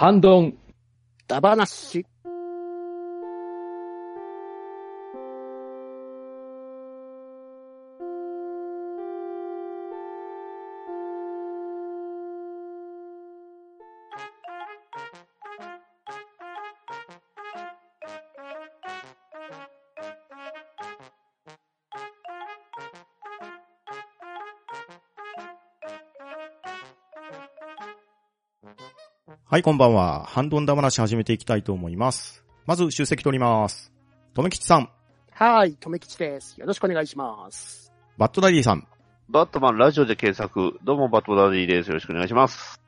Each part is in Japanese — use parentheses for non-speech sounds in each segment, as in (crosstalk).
ハンドン。ダバナシ。はい、こんばんは。ハンドンダ話始めていきたいと思います。まず、出席取ります。とめきちさん、はい、とめきちです。よろしくお願いします。バッドダディさん、バットマンラジオで検索。どうもバットダディです。よろしくお願いします。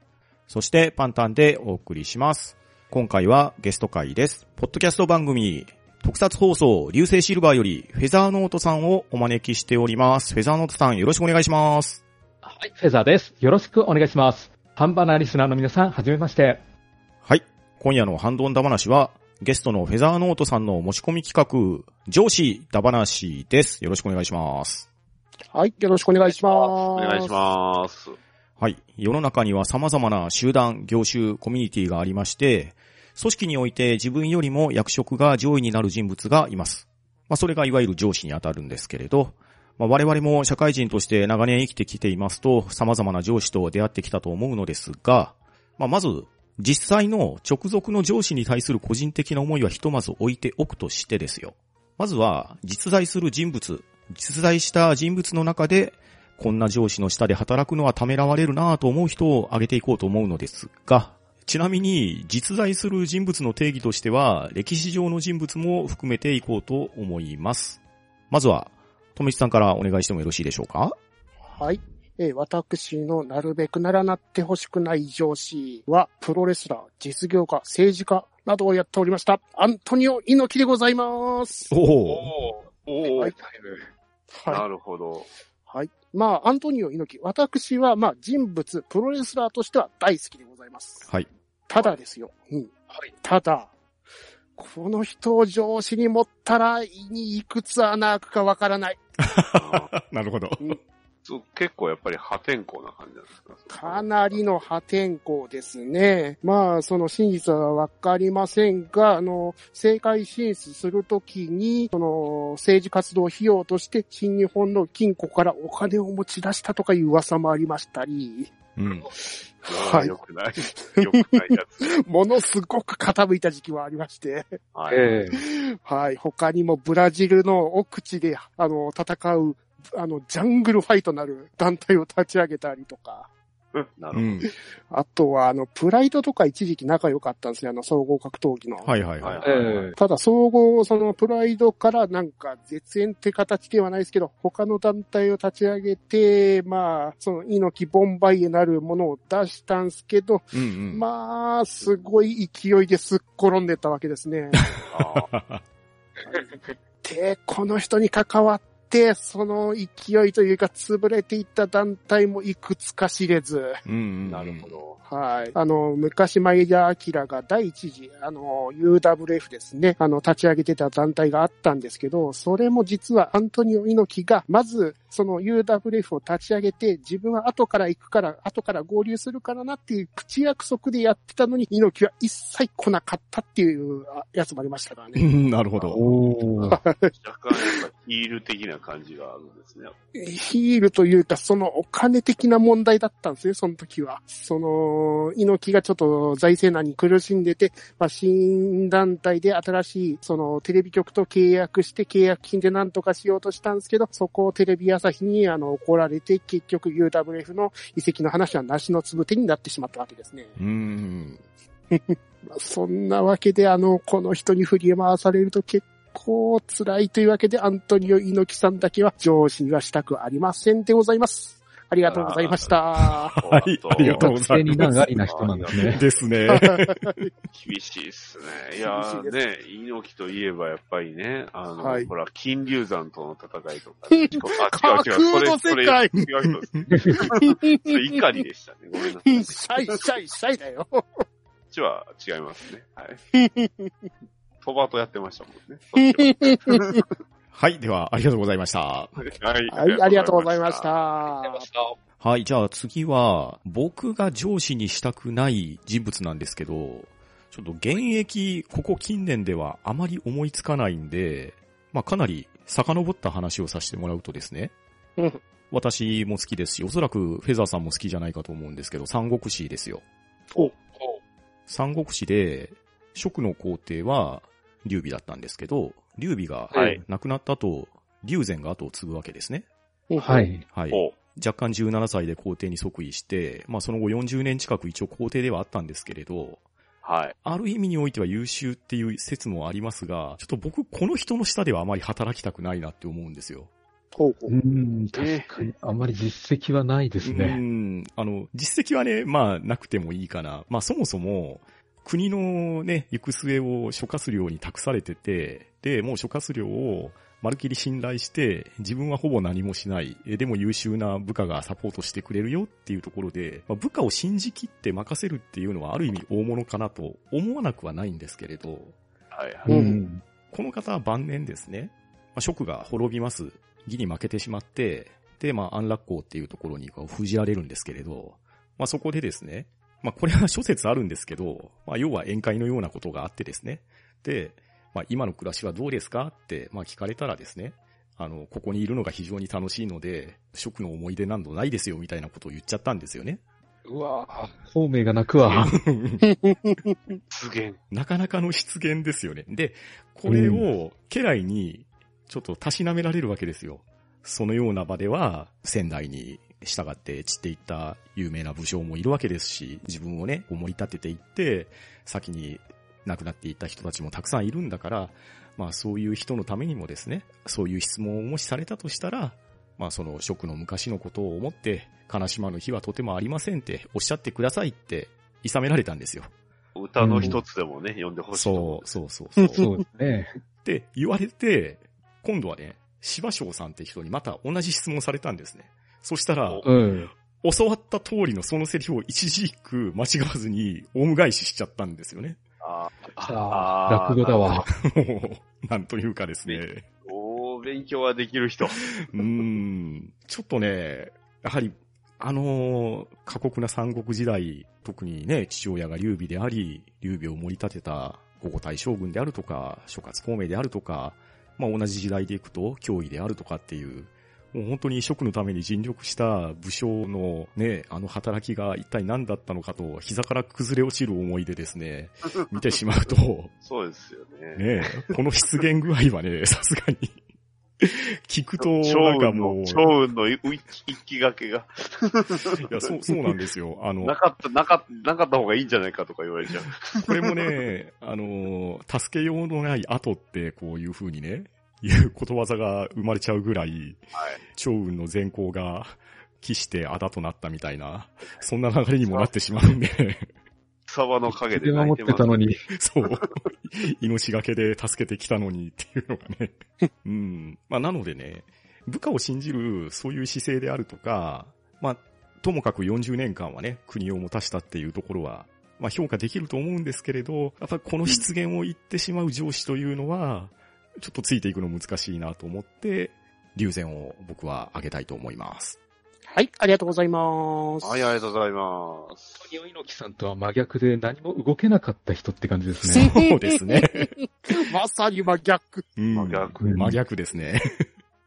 そしてパンタンでお送りします。今回はゲスト回です。ポッドキャスト番組、特撮放送、流星シルバーより、フェザーノートさんをお招きしております。フェザーノートさん、よろしくお願いします。はい、フェザーです。よろしくお願いします。ハンバナリスナーの皆さん、はじめまして。はい。今夜のハンドンダ話は、ゲストのフェザーノートさんの持ち込み企画、上司ダ話です。よろしくお願いします。はい、よろしくお願いします。お願いします。はい。世の中には様々な集団、業種、コミュニティがありまして、組織において自分よりも役職が上位になる人物がいます。まあ、それがいわゆる上司に当たるんですけれど、まあ、我々も社会人として長年生きてきていますと、様々な上司と出会ってきたと思うのですが、まあ、まず、実際の直属の上司に対する個人的な思いはひとまず置いておくとしてですよ。まずは、実在する人物、実在した人物の中で、こんな上司の下で働くのはためらわれるなぁと思う人を挙げていこうと思うのですが、ちなみに実在する人物の定義としては、歴史上の人物も含めていこうと思います。まずは、さんからお願いしてもよろしいでしょうか？はい。えー私のなるべくならなってほしくない上司は、プロレスラー、実業家、政治家などをやっておりました、アントニオ猪木でございます。おおおおはいなはい。るほど。はい。まあ、アントニオ猪木、私は、まあ、人物、プロレスラーとしては大好きでございます。はい。ただですよ。うん。ただ、この人を上司に持ったら、胃にいくつ穴開くかわからない。あ (laughs) なるほど。そう結構やっぱり破天荒な感じなんですか？かなりの破天荒ですね。まあ、その真実はわかりませんが、あの、政界進出するときに、その、政治活動費用として新日本の金庫からお金を持ち出したとかいう噂もありましたり、うん。はいよくない。(laughs) よくないやつ。ものすごく傾いた時期はありまして、はい。えはい。他にもブラジルの奥地で、あの、戦う、あの、ジャングルファイトなる団体を立ち上げたりとか、うんなるほど。うん。あとは、あの、プライドとか一時期仲良かったんですね、あの、総合格闘技の。はいはいはい。ただ、総合、その、プライドからなんか、絶縁って形ではないですけど、他の団体を立ち上げて、まあ、その、猪木ボンバイエなるものを出したんですけど、うんうん。まあ、すごい勢いですっ転んでったわけですね。(laughs) あで、この人に関わって、その勢いというか、潰れていった団体もいくつか知れず、うんうん。ーなるほど。はい。あの、昔、前田明が第一次、あの、UWF ですね、あの、立ち上げてた団体があったんですけど、それも実はアントニオ猪木が、まず、その UWF を立ち上げて、自分は後から行くから、後から合流するからなっていう口約束でやってたのに、猪木は一切来なかったっていうあやつもありましたからね。うん。なるほど。おー。(laughs) 若干ヒール的な感じがあるんですね。ヒールというか、そのお金的な問題だったんですね、その時は。その、猪木がちょっと財政難に苦しんでて、まあ、新団体で新しい、そのテレビ局と契約して契約金で何とかしようとしたんですけど、そこをテレビ朝日にあの怒られて、結局 UWF の移籍の話はなしのつぶてになってしまったわけですね。うん。ま (laughs) あそんなわけで、あの、この人に振り回されると結構辛いというわけで、アントニオ猪木さんだけは上司にはしたくありませんでございます。ありがとうございました。はいありがとうございます学生に長いな人なんですね。ですね。厳しいっすね。いやね、猪木といえばやっぱりね、あの、はいほら、金龍山との戦いとか、ね。あ、違う違う、それ、架空のそれ、世界違う人ですね。それ怒りでしたね。ごめんなさい。こシャイ、シャイ、シャイだよ。っちは違いますね。はい。トバとやってましたもんね。は (laughs) (laughs) はい。では、ありがとうございました。はい、はい、ありがとうございまし。た。ははい、じゃあ次は、僕が上司にしたくない人物なんですけど、ちょっと現役、ここ近年ではあまり思いつかないんで、まあかなり遡った話をさせてもらうとですね、うん私も好きですし、おそらくフェザーさんも好きじゃないかと思うんですけど、三国志ですよ。お三国志で、蜀の皇帝は劉備だったんですけど、劉備がはい亡くなった後、劉禅が後を継ぐわけですね。は。い。はい。お若干17歳で皇帝に即位して、まあその後40年近く一応皇帝ではあったんですけれど、はい。ある意味においては優秀っていう説もありますが、ちょっと僕この人の下ではあまり働きたくないなって思うんですよ。ほうほううん、確かに、あんまり実績はないですうね。ん。あの、実績はね、まあなくてもいいかな。まあそもそも、国のね、行く末を諸葛亮に託されてて、で、もう諸葛亮をまるっきり信頼して、自分はほぼ何もしない。えでも優秀な部下がサポートしてくれるよっていうところで、まあ部下を信じきって任せるっていうのはある意味大物かなと思わなくはないんですけれど、はいはい。うん。この方は晩年ですね、まあ、職が滅びます。義に負けてしまって、で、まあ、安楽校っていうところに封じられるんですけれど、まあ、そこでですね、まあ、これは諸説あるんですけど、まあ、要は宴会のようなことがあってですね、で、まあ、今の暮らしはどうですかって、まあ、聞かれたらですね、あの、ここにいるのが非常に楽しいので、職の思い出などないですよ、みたいなことを言っちゃったんですよね。うわぁ、孔明が泣くわ。出現。なかなかの出現ですよね。で、これを家来にちょっとたしなめられるわけですよ。そのような場では、仙台に従って散っていった有名な武将もいるわけですし、自分をね、思い立てていって、先に亡くなっていった人たちもたくさんいるんだから、まあそういう人のためにもですね、そういう質問をもしされたとしたら、まあその職の昔のことを思って、悲しまぬ日はとてもありませんっておっしゃってくださいって、諌められたんですよ。歌の一つでもね、読んでほしい。そう、そうそうそう。そうですね。って言われて、今度はね、芝生さんって人にまた同じ質問されたんですね。そしたら、おうん。教わった通りのそのセリフを一字句間違わずに、オウム返ししちゃったんですよね。あああ、落語だわ。(laughs) もうなんというかですね。おー勉強はできる人。うーん、ちょっとね、やはり、あのー過酷な三国時代、特にね、父親が劉備であり、劉備を盛り立てた五五大将軍であるとか、諸葛孔明であるとか、まあ同じ時代でいくと、脅威であるとかっていう、もう本当に職のために尽力した武将のね、あの働きが一体何だったのかと、膝から崩れ落ちる思いでですね、(laughs) 見てしまうと、そうですよね。ねこの出現具合はね、(laughs) さすがに、聞くと、超なんか運もう、の、超運の一一気がけが、(laughs) いや、そう、そうなんですよ。あのな、かった、なかった、なかった方がいいんじゃないかとか言われちゃう。これもね、あの、助けようのない後って、こういう風にね、いうことわざが生まれちゃうぐらい、はい。趙雲の善行が、起してあだとなったみたいな、そんな流れにもなってしまうんで、草場の陰でで守ってたのに。(laughs) そう。命がけで助けてきたのにっていうのがね。(laughs) うん。まあ、なのでね、部下を信じるそういう姿勢であるとか、まあ、ともかく40年間はね、国を持たしたっていうところは、まあ評価できると思うんですけれど、やっぱりこの失言を言ってしまう上司というのは、ちょっとついていくの難しいなと思って、流禅を僕は挙げたいと思います。はい、ありがとうございます。はい、ありがとうございます。本当に猪木さんとは真逆で何も動けなかった人って感じですね。そうですね。(laughs) まさに真逆。うん真逆真逆ですね。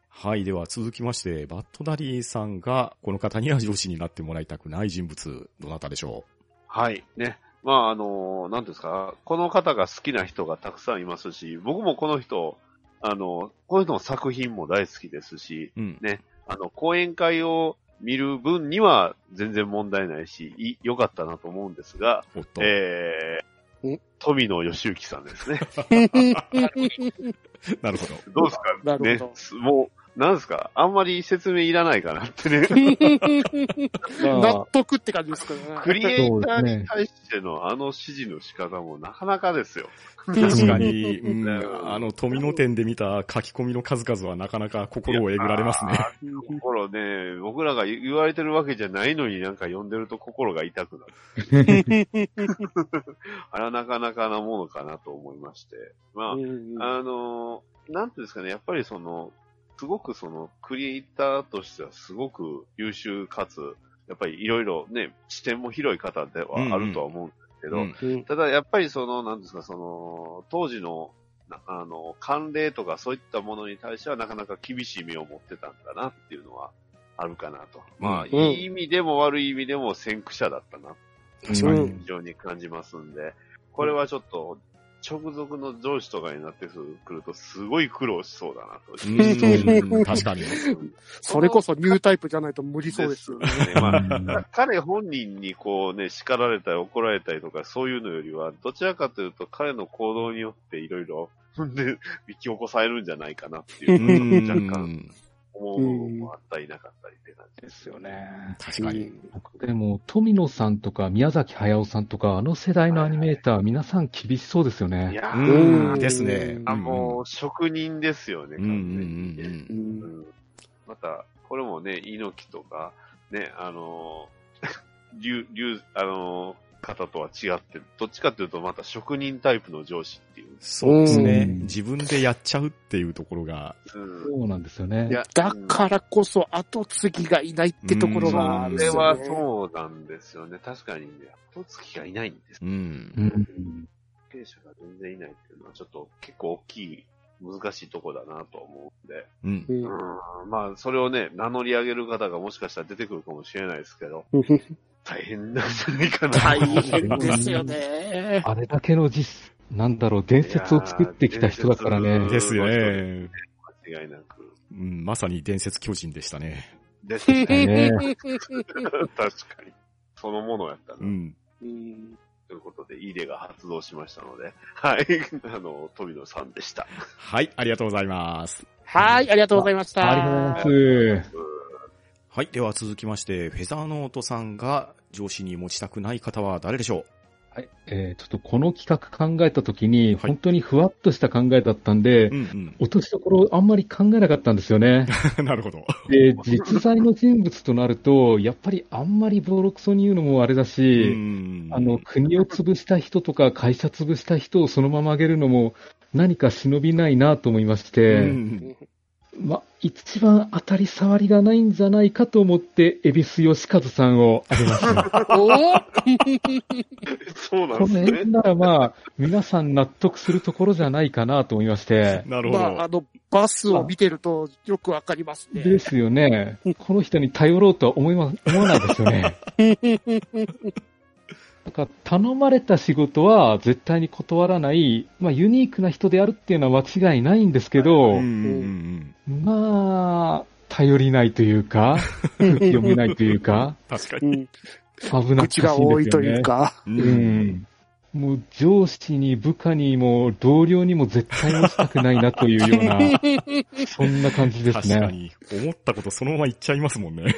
はい。では続きまして、バッドダディさんが、この方には上司になってもらいたくない人物、どなたでしょはい。ね。まあ、あの、なんですか、この方が好きな人がたくさんいますし、僕もこの人、あの、この人の作品も大好きですし、ううん。あの、講演会を見る分には全然問題ないし、い良かったなと思うんですが。えんー、富野義行さんですね。(laughs) なるほど。どうですか？ね、すもう、なんですか？あんまり説明いらないかなってね。(laughs) 納得って感じですからね。クリエイターに対してのあの指示の仕方もなかなかですよ。確かに、(laughs) うん、あの、富野店で見た書き込みの数々はなかなか心をえぐられますね。心ね、僕らが言われてるわけじゃないのになんか読んでると心が痛くなる。(laughs) あれはなかなかなものかなと思いまして。まあ、うんあのー、なんていうんですかね、やっぱりその、すごくその、クリエイターとしてはすごく優秀かつ、やっぱりいろいろね、視点も広い方ではあるとは思うんですけど、うんうんただやっぱりその、なんですか、その、当時の、なあの、慣例とかそういったものに対してはなかなか厳しい目を持ってたんだなっていうのはあるかなと。まあ、うんいい意味でも悪い意味でも先駆者だったな、確かに。うん非常に感じますんで、これはちょっと、直属の上司とかになってくると、すごい苦労しそうだなと。うん確かに。(laughs) それこそニュータイプじゃないと無理そうですよね。ね。(laughs) まあ、彼本人にこうね、叱られたり怒られたりとかそういうのよりは、どちらかというと彼の行動によっていろいろ、で、引き起こされるんじゃないかなっていうう、ん若干思う部分もあったりなかったりって感じでですすよ。ね。確かに。僕でも、富野さんとか宮崎駿さんとか、あの世代のアニメーター、皆さん厳しそうですよいね。やうーん、ですね。あ、もう、職人ですよね、うん、うん、うん完全にまた、これもね、猪木とか、ね、あのー、(laughs) 竜、竜、あのー方とは違って、どっちかというとまた職人タイプの上司っていう。そうですね。うん自分でやっちゃうっていうところが、うん。そうなんですよねい。やだからこそ後継ぎがいないってところがあるんそれはですよね。そうなんですよね。確かにね、後継ぎがいないんです。うんう。ん。経営者が全然いないっていうのはちょっと結構大きい、難しいとこだなと思うんで。うん。うんうん。まあ、それをね、名乗り上げる方がもしかしたら出てくるかもしれないですけど、(laughs) 大変なんじゃないかな。大変ですよね。あれだけの実、なんだろう、伝説を作ってきた人だからね。ですよね。間違いなく。うん、まさに伝説巨人でしたね。ですね。ね (laughs) 確かに。そのものやったな。うん。うんということで、イーレが発動しましたので、はい。(laughs) あの、富野さんでした。はい、ありがとうございます。はい、ありがとうございました。ありがとうございます。はい、では続きまして、フェザーノートさんが上司に持ちたくない方は誰でしょはい。えー、ちょっとこの企画考えたときに、はい本当にふわっとした考えだったんで、ううん落としどころあんまり考えなかったんですよね。うん。なるほど。で、実在の人物となると、やっぱりあんまりボロクソに言うのもあれだうし、ん。あの、国を潰した人とか会社潰した人をそのまま上げるのも何か忍びないなと思いましうて、ん、ま、一番当たり障りがないんじゃないかと思って、恵比寿義和さんを挙げました。(laughs) おそうなんこのですね辺。ならまあ、皆さん納得するところじゃないかなと思いまして。なるほど。まあ、あの、バスを見てるとよくわかりますね。ですよね。この人に頼ろうとは思いま、思わないですよね。(laughs) だから頼まれた仕事は絶対に断らない、まあユニークな人であるっていうのは間違いないんですけど。まあ、頼りないというか、(laughs) 読めないというか、確かに。うん、危なっかしいんです口が多いとよね。いうか。う。うんん。もう上司に部下にも同僚にも絶対にしたくないなというような、(laughs) そんな感じですね。確かに。思ったことそのまま言っちゃいますもんね。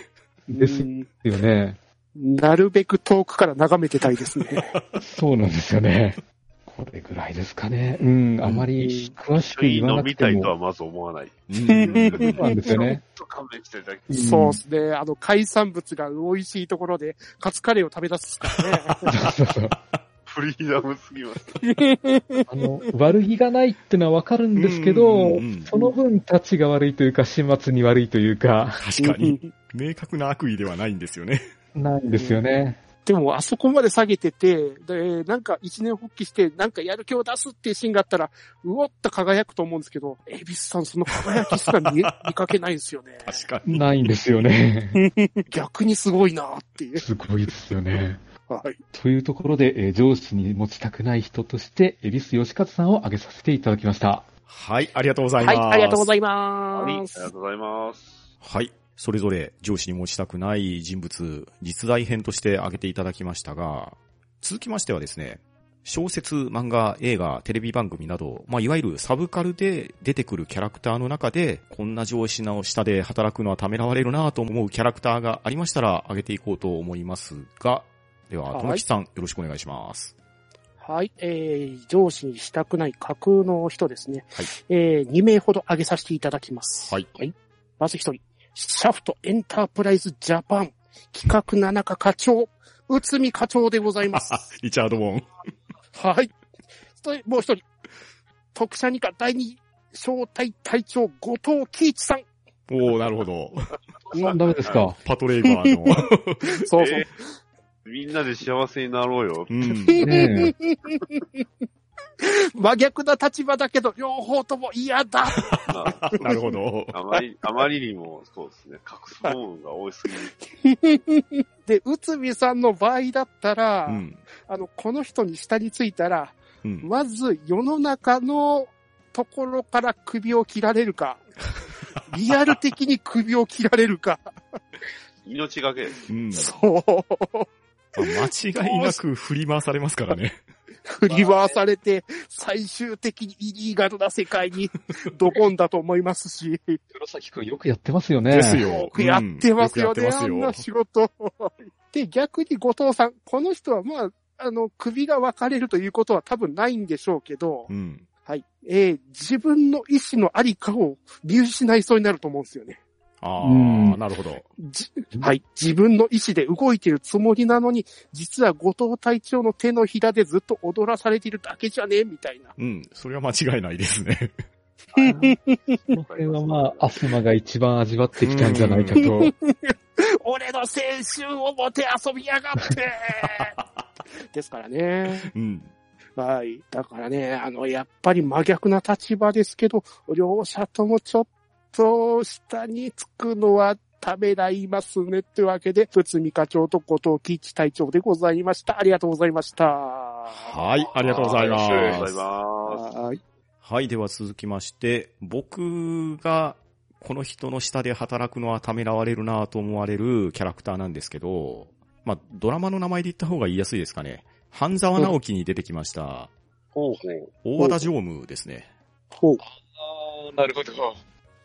ですうんよね。なるべく遠くから眺めてたいですね。そうなんですよね。これぐらいですかね。うん、あまり詳しくいい言わなくても。とはまそう思わない。うん。そうなんですよね。ちょっと勘弁していただきうんそうですね。あの、海産物が美味しいところで、カツカレーを食べ出すからね。そうそうフリーダムすぎます。あの、悪気がないってのはわかるんですけどうんうんうん、その分、立ちが悪いというか、始末に悪いというか、確かに。(laughs) 明確な悪意ではないんですよね。ないんですよね。でも、あそこまで下げてて、で、なんか一年発起して、なんかやる気を出すっていうシーンがあったら、うおっと輝くと思うんですけど、エビスさんその輝きすら見 (laughs) 見かけないんですよね。確かに。ないんですよね。(laughs) 逆にすごいなっていう。すごいですよね。はい。というところで、えー上司に持ちたくない人として、恵比寿義和さんを挙げさせていただきました。はい、ありがとうございます。はい、ありがとうございはい、あります。がとうございます。はい。それぞれ上司に持ちたくない人物、実在編として挙げていただきましたが、続きましてはですね、小説、漫画、映画、テレビ番組など、まあ、いわゆるサブカルで出てくるキャラクターの中で、こんな上司の下で働くのはためらわれるなと思うキャラクターがありましたら、挙げていこうと思いますが、では、はいともきさん、よろしくお願いします。はい、えー、上司にしたくない架空の人ですね。はいえー、2名ほど挙げさせていただきます。はい。まず一人、シャフトエンタープライズジャパン企画七課課長、内海課長でございます。(laughs) リチャード・ウォン。はい。もう一人、特殊二課第二小隊隊長後藤喜一さん。おおなるほど。ダメですか？パトレーガーの。(laughs) そうそう。えーみんなで幸せになろうよ。うん。ね (laughs) (laughs) 真逆な立場だけど、両方とも嫌だ。あ (laughs) なるほど。あまり、あまりにも、そうですね、隠す部分が多すぎる。(laughs) で、内海さんの場合だったら、うん。あの、この人に下についたら、うん。まず世の中のところから首を切られるか、リアル的に首を切られるか、命がけです。うん。そう、まあ間違いなく振り回されますからね。振り回されて、最終的にイリーガルな世界に (laughs) ドボンだと思いますし、黒崎くんよくやってますよね。ですよ。よくやってますよね、うんよくやってますあんなよ。仕事。(laughs) で、逆に後藤さん、この人はまあ、あの、首が分かれるということは多分ないんでしょうけど、うん。はい。えー自分の意思のありかを見失いそうになると思うんですよね。あうんあ、なるほど。じはい。自分の意思で動いてるつもりなのに、実は後藤隊長の手のひらでずっと踊らされているだけじゃねみたいな。うん。それは間違いないですね。(laughs) これはまあ、アスマが一番味わってきたんじゃないかと。(laughs) 俺の青春をもて遊びやがって (laughs) ですからね。うん。はい。だからね、あの、やっぱり真逆な立場ですけど、両者ともちょっと下につくのはためらいますね。ってわけで、内海課長と後藤喜一隊長でございました。ありがとうございました。ははい、ありがとうございありがとうございます。ます。い。はい、では続きまして、僕がこの人の下で働くのはためらわれるなと思われるキャラクターなんですけど、まあ、ドラマの名前で言った方が言いやすいですかね。半沢直樹に出てきました、ほうほう。大和田常務ですね。ほう。なるほど。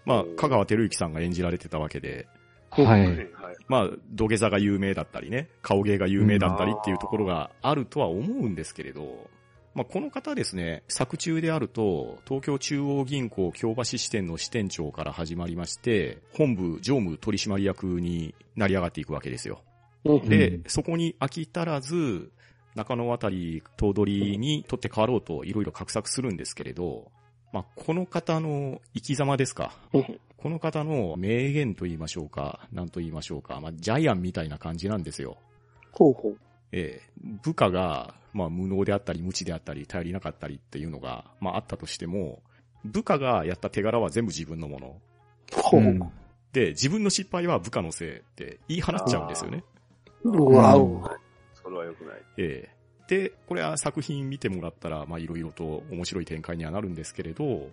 まあ、香川照之さんが演じられてたわけで、はい。はい。まあ、土下座が有名だったりね、顔芸が有名だったりっていうところがあるとは思うんですけれど、まあ、この方ですね、作中であると、東京中央銀行京橋支店の支店長から始まりまして、本部常務取締役になり上がっていくわけですよ。うんで、うんそこに飽き足らず、中野渡り頭取に取って代わろうといろいろ画策するんですけれど、まあ、この方の生き様ですか？うんこの方の名言と言いましょうか、なんと言いましょうか、まあ、ジャイアンみたいな感じなんですよ。ほうほう。ええ部下が、まあ、無能であったり、無知であったり、頼りなかったりっていうのが、まあ、あったとしても、部下がやった手柄は全部自分のもの。ほう。うんで、自分の失敗は部下のせいって言い放っちゃうんですよね。うわうんお。それは良くない。ええで、これは作品見てもらったら、まあいろいろと面白い展開にはなるんですけれど、こ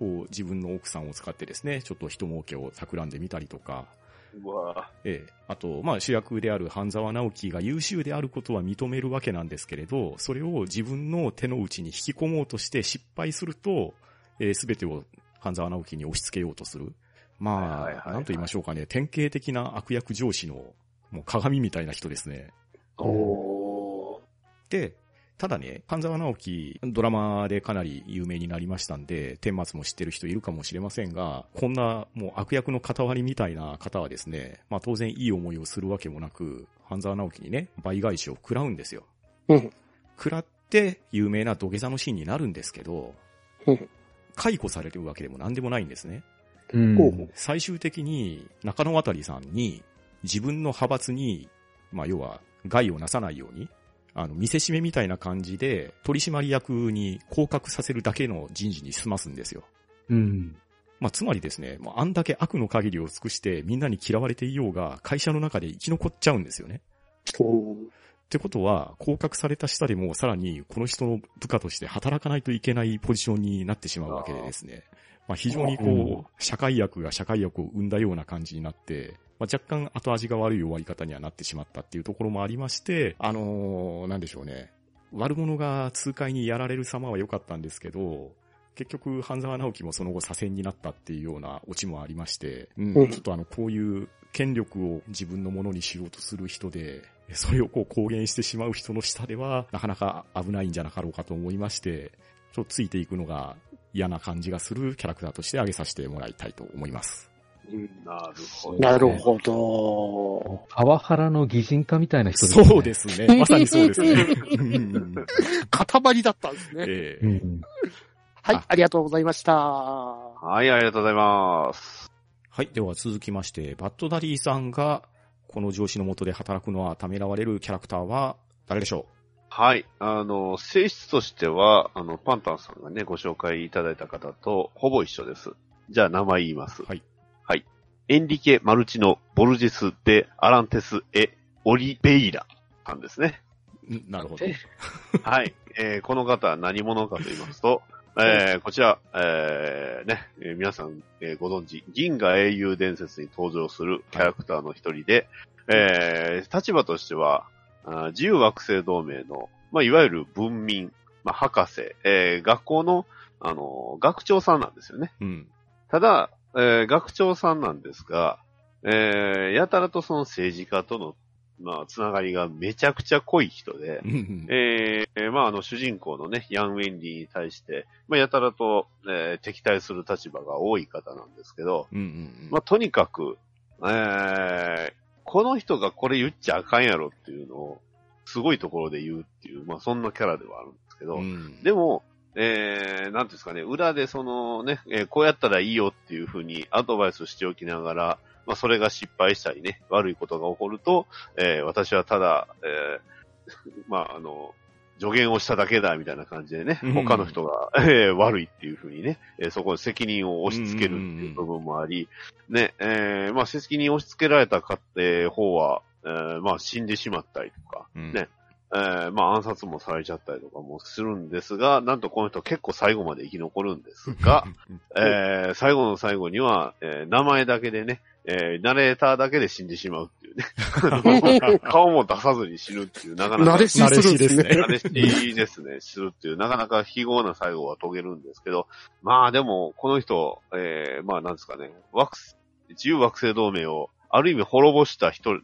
う自分の奥さんを使ってですね、ちょっと人儲けを企んでみたりとか、ええ。あと、まあ主役である半沢直樹が優秀であることは認めるわけなんですけれど、それを自分の手の内に引き込もうとして失敗すると、えー、全てを半沢直樹に押し付けようとする。まあ、はいはいはい。はいなんと言いましょうかね、典型的な悪役上司の、もう鏡みたいな人ですね。おで、ただね、半沢直樹、ドラマでかなり有名になりましたんで、天末も知ってる人いるかもしれませんが、こんなもう悪役の関わりみたいな方はですね、まあ当然いい思いをするわけもなく、半沢直樹にね、倍返しを食らうんですよ。うん食らって有名な土下座のシーンになるんですけどうん、解雇されるわけでも何でもないんですね。うん最終的に中野渡さんに自分の派閥に、まあ要は害をなさないように、あの、見せしめみたいな感じで取締役に降格させるだけの人事に済ますんですよ。うん。まあつまりですね、もうあんだけ悪の限りを尽くしてみんなに嫌われていようが会社の中で生き残っちゃうんですよね。おってことは、降格された下でもさらにこの人の部下として働かないといけないポジションになってしまうわけでですね。まあ非常にこう、社会役が社会役を生んだような感じになって、まあ若干後味が悪い終わり方にはなってしまったっていうところもありまして、あのーなんでしょうね。悪者が痛快にやられる様は良かったんですけど、結局、半沢直樹もその後左遷になったっていうようなオチもありまして、うんうんちょっとあの、こういう権力を自分のものにしようとする人で、(laughs) それをこう公言してしまう人の下では、なかなか危ないんじゃなかろうかと思いまして、ちょっとついていくのが嫌な感じがするキャラクターとして挙げさせてもらいたいと思います。なるほど。なるほど。パワハラの擬人化みたいな人ですね。そうですね。(laughs) まさにそうですね。(laughs) うん塊だったんですね。ええうん。はいあ、ありがとうございました。はい、ありがとうございます。はい。では続きまして、バッドダディさんが、この上司の下で働くのはためらわれるキャラクターは誰でしょはい。あの、性質としては、あの、パンタンさんがね、ご紹介いただいた方とほぼ一緒です。じゃあ名前言います。はい。はい。エンリケ・マルチノ・ボルジェス・デ・アランテス・エ・オリベイラさんですね。うんなるほど。(laughs) はい。えーこの方は何者かと言いますと、(laughs) えーこちら、えーね、えー皆さん、えーご存知、銀河英雄伝説に登場するキャラクターの一人で、えー立場としては、自由惑星同盟の、まあ、いわゆる文民、まあ、博士、えー学校の、あのー学長さんなんですよね。うん。ただ、えー学長さんなんですが、えーやたらとその政治家との、まあ、つながりがめちゃくちゃ濃い人で、えーまあ、あの、主人公のね、ヤン・ウェンリーに対して、まあ、やたらと、えー敵対する立場が多い方なんですけど、うんうん。まあ、とにかく、えーこの人がこれ言っちゃあかんやろっていうのを、すごいところで言うっていう、まあ、そんなキャラではあるんですけど、うん。でも、えー、なんていうんですかね、裏でそのね、えーこうやったらいいよっていうふうにアドバイスしておきながら、まあ、それが失敗したりね、悪いことが起こると、えー私はただ、えー (laughs) まあ、あの、助言をしただけだみたいな感じでね、うん。他の人が、えー悪いっていうふうにね、えーそこに責任を押し付けるっていう部分もあり、ね、えーまあ、責任を押し付けられたかって方は、えーまあ、死んでしまったりとか、うん。ねえーまあ暗殺もされちゃったりとかもするんですが、なんとこの人結構最後まで生き残るんですが、(laughs) えー最後の最後には、えー名前だけでね、えーナレーターだけで死んでしまうっていうね。(laughs) 顔も出さずに死ぬっていう、なかなか。慣れしですね。慣れしですね、するっていう、なかなか非業な最後は遂げるんですけど、まあでも、この人、えーまあなんですかね、惑星自由惑星同盟をある意味滅ぼした一人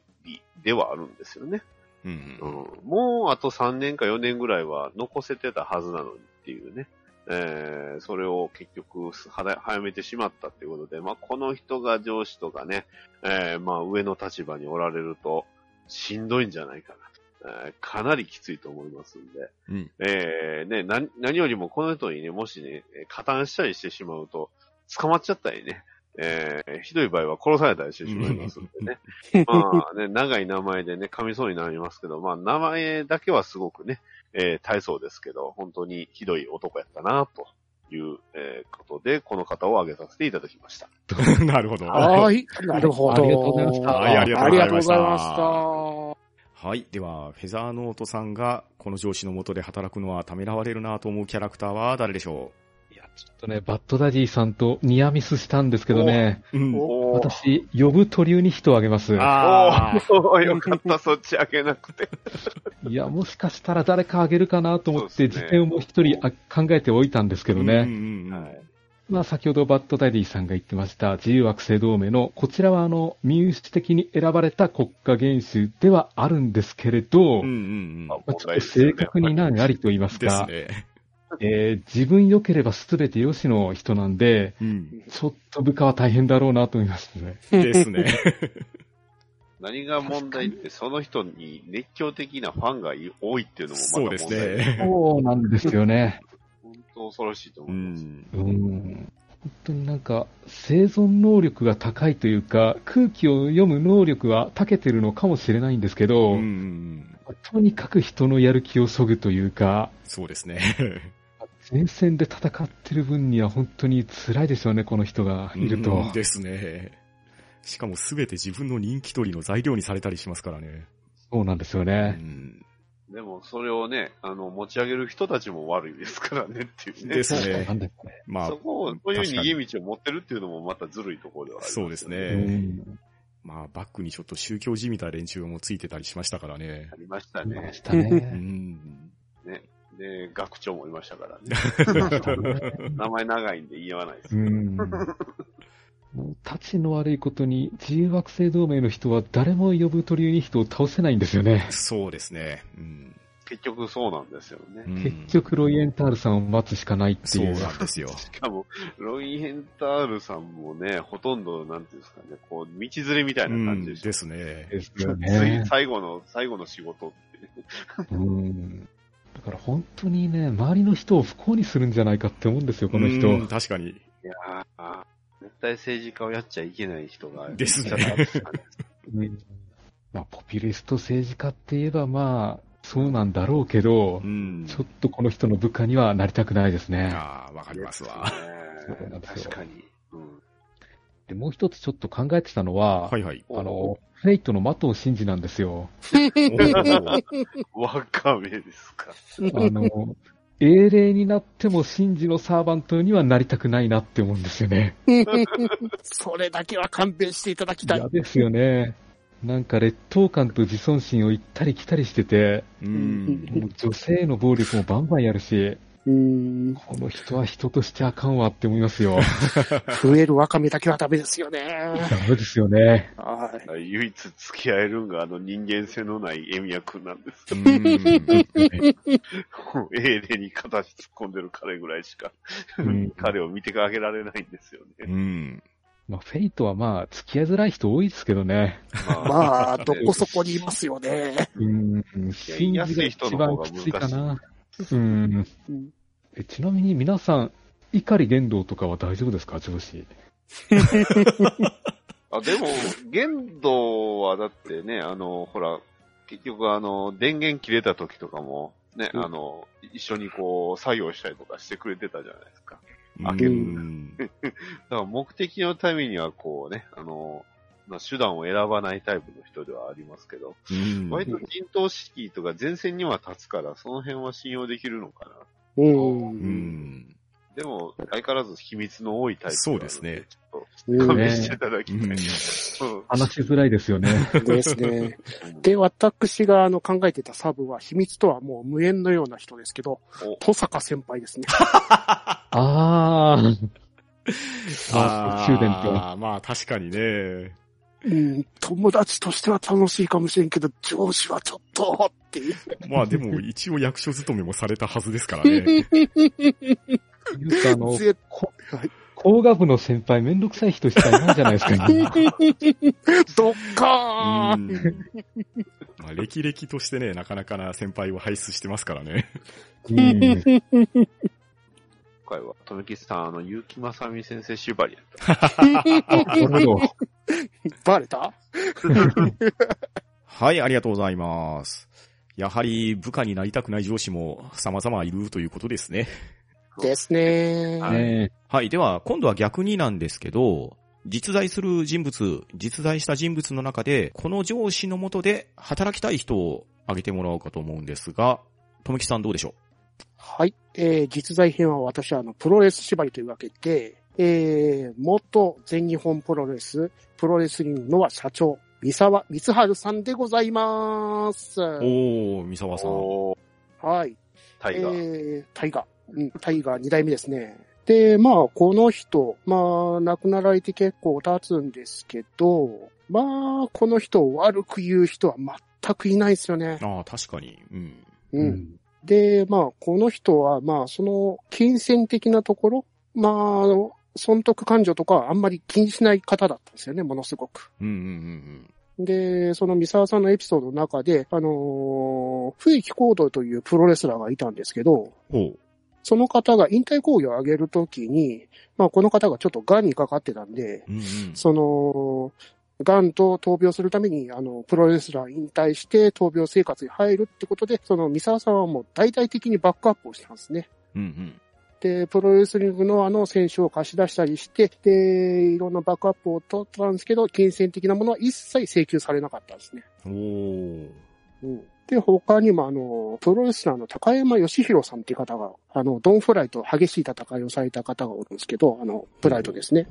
ではあるんですよね。うんうんもうあと3年か4年ぐらいは残せてたはずなのにっていうね。えーそれを結局早めてしまったっていうことで、まあ、この人が上司とかね、えーまあ、上の立場におられると、しんどいんじゃないかなと。えーかなりきついと思いますんで。うんえーね、な、何よりもこの人にね、もしね、えー加担したりしてしまうと、捕まっちゃったりね、えーひどい場合は殺されたりしてしまいますんでね。(laughs) まあね、長い名前でね、噛みそうになりますけど、まあ名前だけはすごくね、えー大層ですけど、本当にひどい男やったな、という、えーことで、この方を挙げさせていただきました。(laughs) なるほど。はい。なるほど。ありがとうございましたはいありがとうございましたありがとうございました。はい。では、フェザーノートさんが、この上司の下で働くのはためらわれるなと思うキャラクターは誰でしょいや、ちょっとね、バッドダディさんとニアミスしたんですけどね、ううん私、呼ぶ鳥流に人をあげます。あー。おー。(laughs) よかった、そっち開けなくて。いや、もしかしたら誰かあげるかなと思って、辞典をもう一人あ考えておいたんですけどね。うんうんうん。はい。まあ、先ほどバッドダディさんが言ってました、自由惑星同盟の、こちらはあの、民主的に選ばれた国家元首ではあるんですけれど、うんうんうん。まあまあちょっと正確に難ありと言いますですか、ね。えー自分良ければ全て良しの人なんで、うん。ちょっと部下は大変だろうなと思いますね。ですね。(laughs) 何が問題って、その人に熱狂的なファンが多いっていうのもそうですまた問題で。ね。そうなんですよね。本当恐ろしいとう思います。ん。うん。本当になんか、生存能力が高いというか、空気を読む能力は長けてるのかもしれないんですけど、うんとにかく人のやる気をそぐというか、そうですね。前線で戦ってる分には本当に辛いでしょうね、この人がいると。うんですね。しかもすべて自分の人気取りの材料にされたりしますからね。そうなんですようね。ん。でも、それをね、あの、持ち上げる人たちも悪いですからねっていうね。ですねなんですね。まあそ、こを、そういう逃げ道を持ってるっていうのもまたずるいところではあります、そうですねうえん。まあ、バックにちょっと宗教じみた連中もついてたりしましたからねあ。りましたねいま。したうね。ん。で、学長もいましたからね。(laughs) 名前長いんで言わないです。うん。もう、立ちの悪いことに、自由惑星同盟の人は誰も呼ぶ鳥に人を倒せないんですよね。そうですね。うん。結局そうなんですよね。うん結局、ロイエンタールさんを待つしかないってそういう。なんですよ。しかも、ロイヘンタールさんもね、ほとんど、なんていうんですかね、こう、道連れみたいなうん感じでした。ですね。ですよついね。最後の、最後の仕事ってね。うん。だから本当にね、周りの人を不幸にするんじゃないかって思うんですよ、この人。うん確かに。いやーね対政治家をやっちゃいけない人が。ですねねうんまあ、ポピュリスト政治家って言えばまあ、そうなんだろうけどう、ん。ちょっとこの人の部下にはなりたくないですね。ああ、わかりますわ。そうなんですよ確かに。うん。で、もう一つちょっと考えてたのは、はいはい。あの、フェイトの的尾真司なんですよ。わかめですか。あの、英霊になっても真司のサーバントにはなりたくないなって思うんですよね。それだけは勘弁していただきたい嫌。ですよね。なんか劣等感と自尊心を行ったり来たりしてて、うん。女性への暴力もバンバンやるし、うん。この人は人としてあかんわって思いますよ。(laughs) (laughs) 増えるワカメだけはダメですよね。ダメですよね。はい。唯一付き合えるんがあの人間性のないエミヤ君なんです。うん。英霊に片足突っ込ん。でる彼ぐらいしか、うん。彼を見てあげられないん。ですようね。ん。まあ、フェイトはまあ、付き合いづらい人多いですけどね。まあ、どこそこにいますよね。うん、真司が一番きついかな。うん。うんえちなみに皆さん、怒り言動とかは大丈夫ですか？上司。(laughs) あでも、玄道はだってね、あの、ほら、結局あの、電源切れた時とかも、ね、うんあの、一緒にこう、作業したりとかしてくれてたじゃないですか。あうんだから目的のためにはこうね、あの、まあ、手段を選ばないタイプの人ではありますけど、うん。割と陣頭指揮とか前線には立つから、その辺は信用できるのかな。う。うんん。でも、相変わらず秘密の多いタイプそうですね。ちょっうと、勘していただきたい。話しづらいですよね。ですね。で、私があの考えてたサブは秘密とはもう無縁のような人ですけど、お登坂先輩ですね。(laughs) ああ。ああ、終電と。あ、まあ確かにね。うん、友達としては楽しいかもしれんけど、上司はちょっと、っていう。まあでも一応役所勤めもされたはずですからね。いうか、あの、工学部の先輩めんどくさい人しかいないじゃないですか、今どっかーうんまあ歴々としてね、なかなかな先輩を輩出してますからね。うん今回は、富木さん、あの、結城正美先生縛りやった。あ、なるほど。(laughs) バレた？(laughs) はい、ありがとうございます。やはり部下になりたくない上司も様々いるということですね。ですねはいねはい。では、今度は逆になんですけど、実在する人物、実在した人物の中で、この上司のもとで働きたい人を挙げてもらおうかと思うんですが、とめきさんどうでしょはい。えー、実在編は私はあの、プロレス縛りというわけで、えー、元全日本プロレス、プロレスリングのは社長、三沢光春さんでございます。うおー、三沢さん。はい。タイガー。えー、タイガー。うん、タイガー2代目ですね。で、まあ、この人、まあ、亡くなられて結構経つんですけど、まあ、この人を悪く言う人は全くいないですよね。ああ、確かに。うん。う。。うんで、まあ、この人は、まあ、その、金銭的なところ、まあ、損得感情とかはあんまり気にしない方だったんですよね、ものすごく。うんうんうんで、その三沢さんのエピソードの中で、あのー、冬木行動というプロレスラーがいたんですけど。その方が引退講義を上げるときに、まあこの方がちょっと癌にかかってたんで、うんうん。その、癌と闘病するために、あの、プロレスラー引退して闘病生活に入るってことで、その三沢さんはもう大々的にバックアップをしたんですね。うんうん。で、プロレスリングのあの選手を貸し出したりして、で、いろんなバックアップを取ったんですけど、金銭的なものは一切請求されなかったんですね。おー。うん。で、他にもあの、プロレスラーの高山義弘さんっていう方が、あの、ドンフライと激しい戦いをされた方がおるんですけど、あの、プライドですね。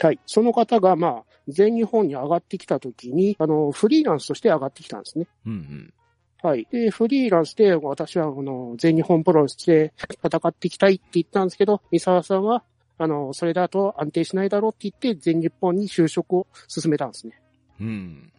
はい。その方が、まあ、全日本に上がってきた時に、あの、フリーランスとして上がってきたんですね。うんうん。はい。で、フリーランスで、私は、あの、全日本プロレスで戦っていきたいって言ったんですけど、三沢さんは、あの、それだと安定しないだろうって言って、全日本に就職を進めたんですね。うん。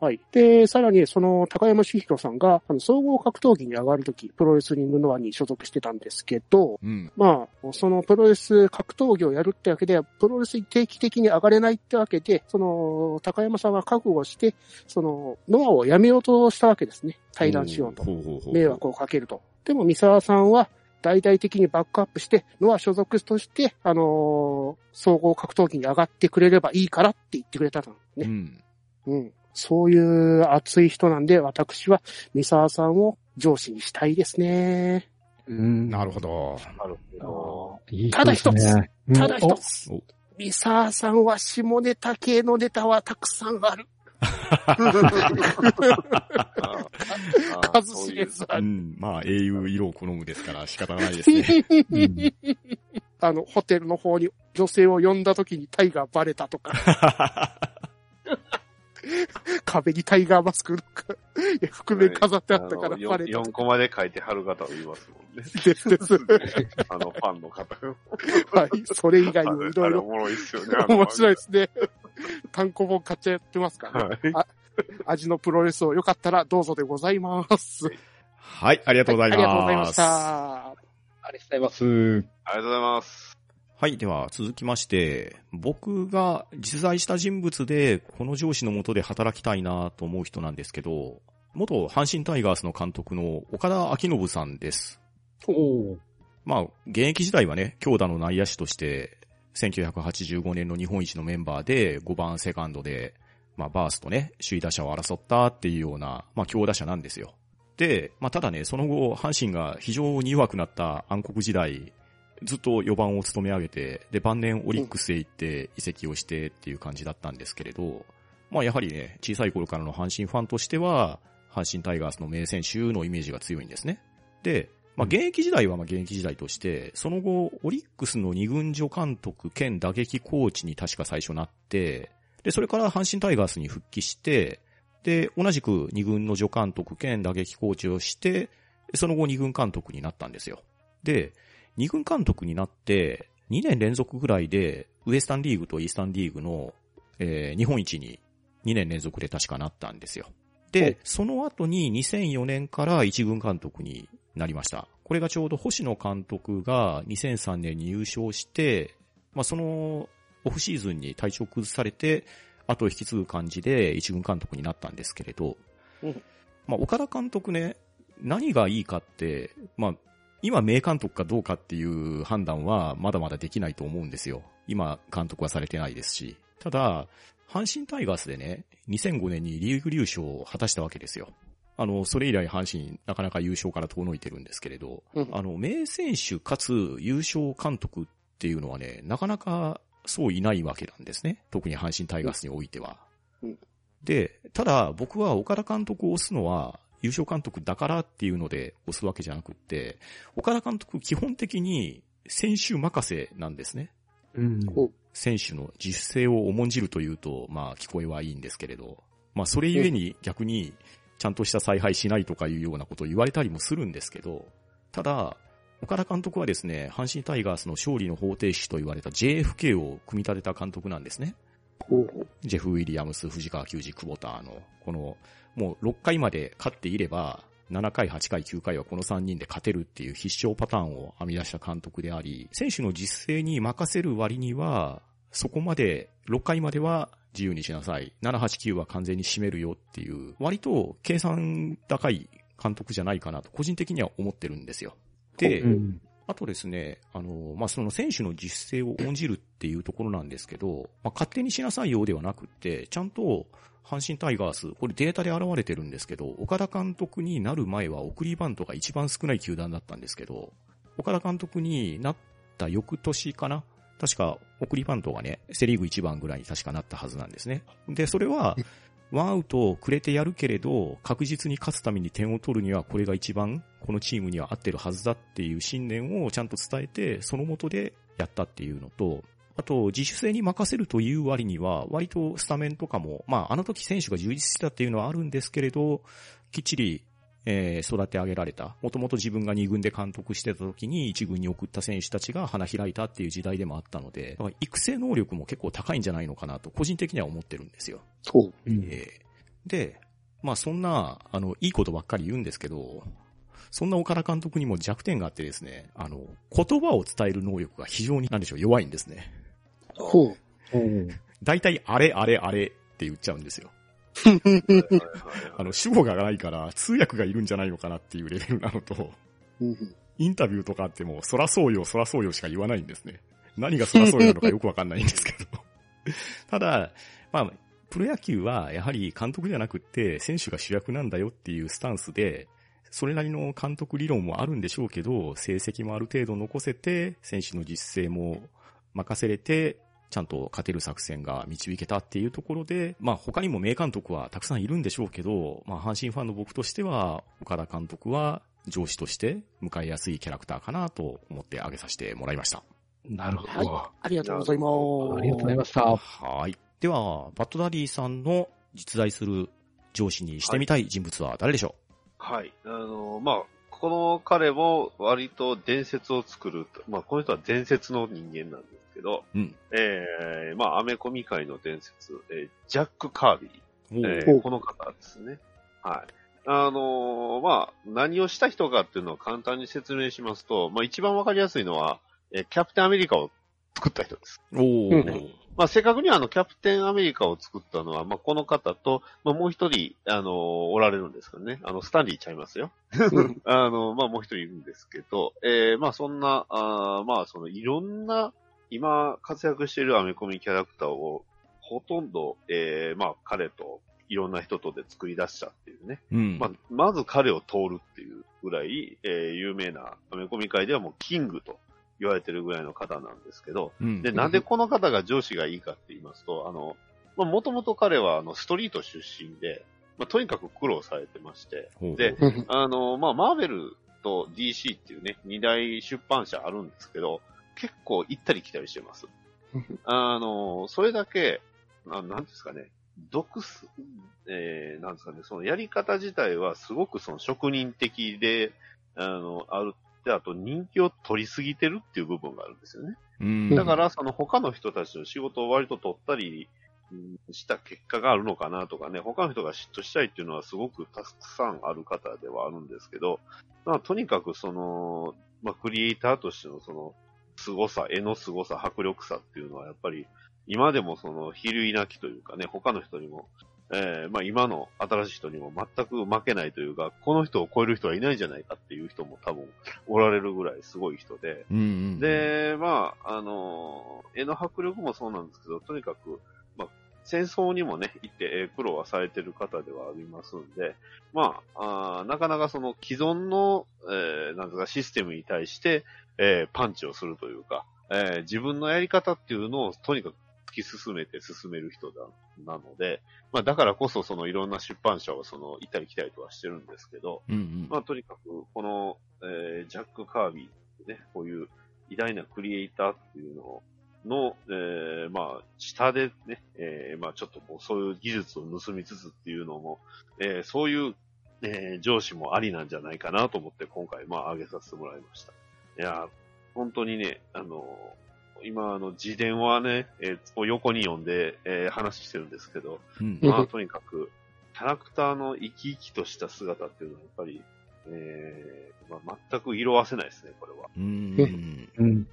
はい。で、さらに、その、高山茂弘さんが、あの、総合格闘技に上がるとき、プロレスリングノアに所属してたんですけど、うん。まあ、そのプロレス格闘技をやるってわけで、プロレスに定期的に上がれないってわけで、その、高山さんは覚悟して、その、ノアをやめようとしたわけですね。対談しようと。迷惑をかけると。でも、三沢さんは、大々的にバックアップして、ノア所属として、あのー総合格闘技に上がってくれればいいからって言ってくれたのね。うん。うん。そういう熱い人なんで、私は三沢さんを上司にしたいですね。うんなるほど。なるほど。いいただ一つただ一つ三沢さんは下ネタ系のネタはたくさんある。数知れずある。(laughs) うん。まあ、英雄色を好むですから仕方ないですね。うんあの、ホテルの方に女性を呼んだ時にタイガーバレたとか、(laughs) 壁にタイガーマスクのか覆面飾ってあったからバレた4とか。コマで書いて貼る方もいますもんね。ですです。(laughs) あの、ファンの方が。はい。それ以外あにもいろいろいっすよね。面白いですね。単行本買っちゃってますからね。はい。味のプロレスをよかったらどうぞでございます。はい、ありがとうございます。ありがとうございました。ありがとうございます。ありがとうございます。はい。では、続きまして、僕が実在した人物で、この上司の下で働きたいなと思う人なんですけど、元阪神タイガースの監督の岡田昭信さんです。おお。まあ、現役時代はね、強打の内野手として、1985年の日本一のメンバーで5番セカンドで、まあ、バースとね、首位打者を争ったっていうような、まあ、強打者なんですよ。で、まあ、ただね、その後、阪神が非常に弱くなった暗黒時代、ずっと4番を務め上げて、で、晩年オリックスへ行って移籍をしてっていう感じだったんですけれど、まあ、やはりね、小さい頃からの阪神ファンとしては、阪神タイガースの名選手のイメージが強いんですね。で、まあ、現役時代はまあ現役時代として、その後、オリックスの二軍助監督兼打撃コーチに確か最初なって、で、それから阪神タイガースに復帰して、で、同じく二軍の助監督兼打撃コーチをして、その後二軍監督になったんですよ。で、二軍監督になって、2年連続ぐらいで、ウエスタンリーグとイースタンリーグの、えー日本一に2年連続で確かなったんですよ。で、その後に2004年から一軍監督になりました。これがちょうど星野監督が2003年に優勝して、まあ、そのオフシーズンに体調崩されて、後を引き継ぐ感じで一軍監督になったんですけれどうん、まあ、岡田監督ね、何がいいかって、まあ、今名監督かどうかっていう判断はまだまだできないと思うんですよ。今監督はされてないですし。ただ、阪神タイガースでね、2005年にリーグ優勝を果たしたわけですよ。あの、それ以来阪神なかなか優勝から遠のいてるんですけれど、うんあの、名選手かつ優勝監督っていうのはね、なかなかそういないわけなんですね。特に阪神タイガースにおいては。うんで、ただ僕は岡田監督を推すのは、優勝監督だからっていうので推すわけじゃなくって、岡田監督基本的に選手任せなんですね。うん。お選手の自主性を重んじるというと、まあ聞こえはいいんですけれど、まあそれゆえに逆にちゃんとした采配しないとかいうようなことを言われたりもするんですけど、ただ、岡田監督はですね、阪神タイガースの勝利の方程式と言われた JFK を組み立てた監督なんですね。ジェフ・ウィリアムス、藤川球児、久保田の、この、もう6回まで勝っていれば、7回、8回、9回はこの3人で勝てるっていう必勝パターンを編み出した監督であり、選手の実勢に任せる割には、そこまで、6回までは自由にしなさい。7、8、9は完全に占めるよっていう、割と計算高い監督じゃないかなと、個人的には思ってるんですよ。で、うん。あとですね、あの、まあ、その選手の実勢を重んじるっていうところなんですけど、まあ、勝手にしなさいようではなくって、ちゃんと阪神タイガース、これデータで現れてるんですけど、岡田監督になる前は送りバントが一番少ない球団だったんですけど、岡田監督になった翌年かな？確か送りバントがね、セリーグ1番ぐらいに確かなったはずなんですね。で、それは、ワンアウトをくれてやるけれど、確実に勝つために点を取るにはこれが一番このチームには合ってるはずだっていう信念をちゃんと伝えて、そのもとでやったっていうのと、あと、自主性に任せるという割には、割とスタメンとかも、まあ、あの時選手が充実してたっていうのはあるんですけれど、きっちり、えー育て上げられた。もともと自分が2軍で監督してた時に1軍に送った選手たちが花開いたっていう時代でもあったので、だから育成能力も結構高いんじゃないのかなと、個人的には思ってるんですよ。ほう。うんえーで、まあそんな、あの、いいことばっかり言うんですけど、そんな岡田監督にも弱点があってですね、あの、言葉を伝える能力が非常に、なんでしょう、弱いんですね。ほう。お大体、あれ、あれ、あれって言っちゃうんですよ。あの、主語がないから、通訳がいるんじゃないのかなっていうレベルなのと、うんインタビューとかあっても、そらそうよ、そらそうよしか言わないんですね。(laughs) 何がそらそうよなのかよくわかんないんですけど。ただ、まあ、プロ野球はやはり監督じゃなくって選手が主役なんだよっていうスタンスで、それなりの監督理論もあるんでしょうけど、成績もある程度残せて、選手の実践も任せれて、ちゃんと勝てる作戦が導けたっていうところで、まあ他にも名監督はたくさんいるんでしょうけど、まあ阪神ファンの僕としては、岡田監督は上司として迎えやすいキャラクターかなと思って挙げさせてもらいました。なるほど。はありがとうございます。ありがとうございました。はい。では、バッドダディさんの実在する上司にしてみたい人物は誰でしょはい。あの、まあ、この彼も割と伝説を作ると、まあ、この人は伝説の人間なんですけど、うんえー、まあ、アメコミ界の伝説、えージャック・カービー、うえーこの方ですね。はい。あのーまあ、何をした人かっていうのを簡単に説明しますと、まあ、一番わかりやすいのは、えーキャプテンアメリカを作った人です。おーうんまあ、正確にはあの、キャプテンアメリカを作ったのは、まあ、この方と、まあ、もう一人、あのーおられるんですけどね。あの、スタンリーちゃいますよ。うん (laughs) あの、まあ、もう一人いるんですけど、えーまあ、そんな、あーまあ、その、いろんな、今、活躍しているアメコミキャラクターを、ほとんど、えーまあ、彼と、いろんな人とで作り出したっていうね。うん。まあ、まず彼を通るっていうぐらい、えー有名なアメコミ界ではもうキングと言われてるぐらいの方なんですけど、うんで、なんでこの方が上司がいいかって言いますと、あの、まあ、もともと彼はあの、ストリート出身で、まあ、とにかく苦労されてまして、でうんあの、まあ、マーベルと DC っていうね、二大出版社あるんですけど、結構行ったり来たりしてます。あの、それだけ、ななんですかね、独す、えー、なんですかね、そのやり方自体はすごくその職人的で、あの、あるで、あと人気を取りすぎてるっていう部分があるんですよね。うん。だから、その他の人たちの仕事を割と取ったりうんした結果があるのかなとかね、他の人が嫉妬したいっていうのはすごくたくさんある方ではあるんですけど、まあ、とにかくその、まあ、クリエイターとしてのその、凄さ、絵の凄さ、迫力さっていうのはやっぱり、今でもその、比類なきというかね、他の人にも、えーまあ今の新しい人にも全く負けないというか、この人を超える人はいないんじゃないかっていう人も多分おられるぐらいすごい人で、うんうん、で、まあ、あの、絵の迫力もそうなんですけど、とにかく、まあ、戦争にもね、行ってえー苦労はされてる方ではありますんで、まあ、あーなかなかその既存の、えーなんですか、システムに対して、えーパンチをするというか、えー自分のやり方っていうのをとにかく突き進めて進める人だ、なので、まあ、だからこそそのいろんな出版社をその行ったり来たりとはしてるんですけど、うんうん。まあ、とにかく、この、えージャック・カービーってね、こういう偉大なクリエイターっていうのの、えーまあ、下でね、えーまあ、ちょっとこう、そういう技術を盗みつつっていうのも、えーそういう、えー上司もありなんじゃないかなと思って、今回、まあ、挙げさせてもらいました。いやー、本当にね、あの今、あの、自伝はね、えーこう横に読んで、えー話してるんですけど、うんうんまあ、とにかく、キャラクターの生き生きとした姿っていうのは、やっぱり、えーまあ、全く色褪せないですね、これは。うん。うん。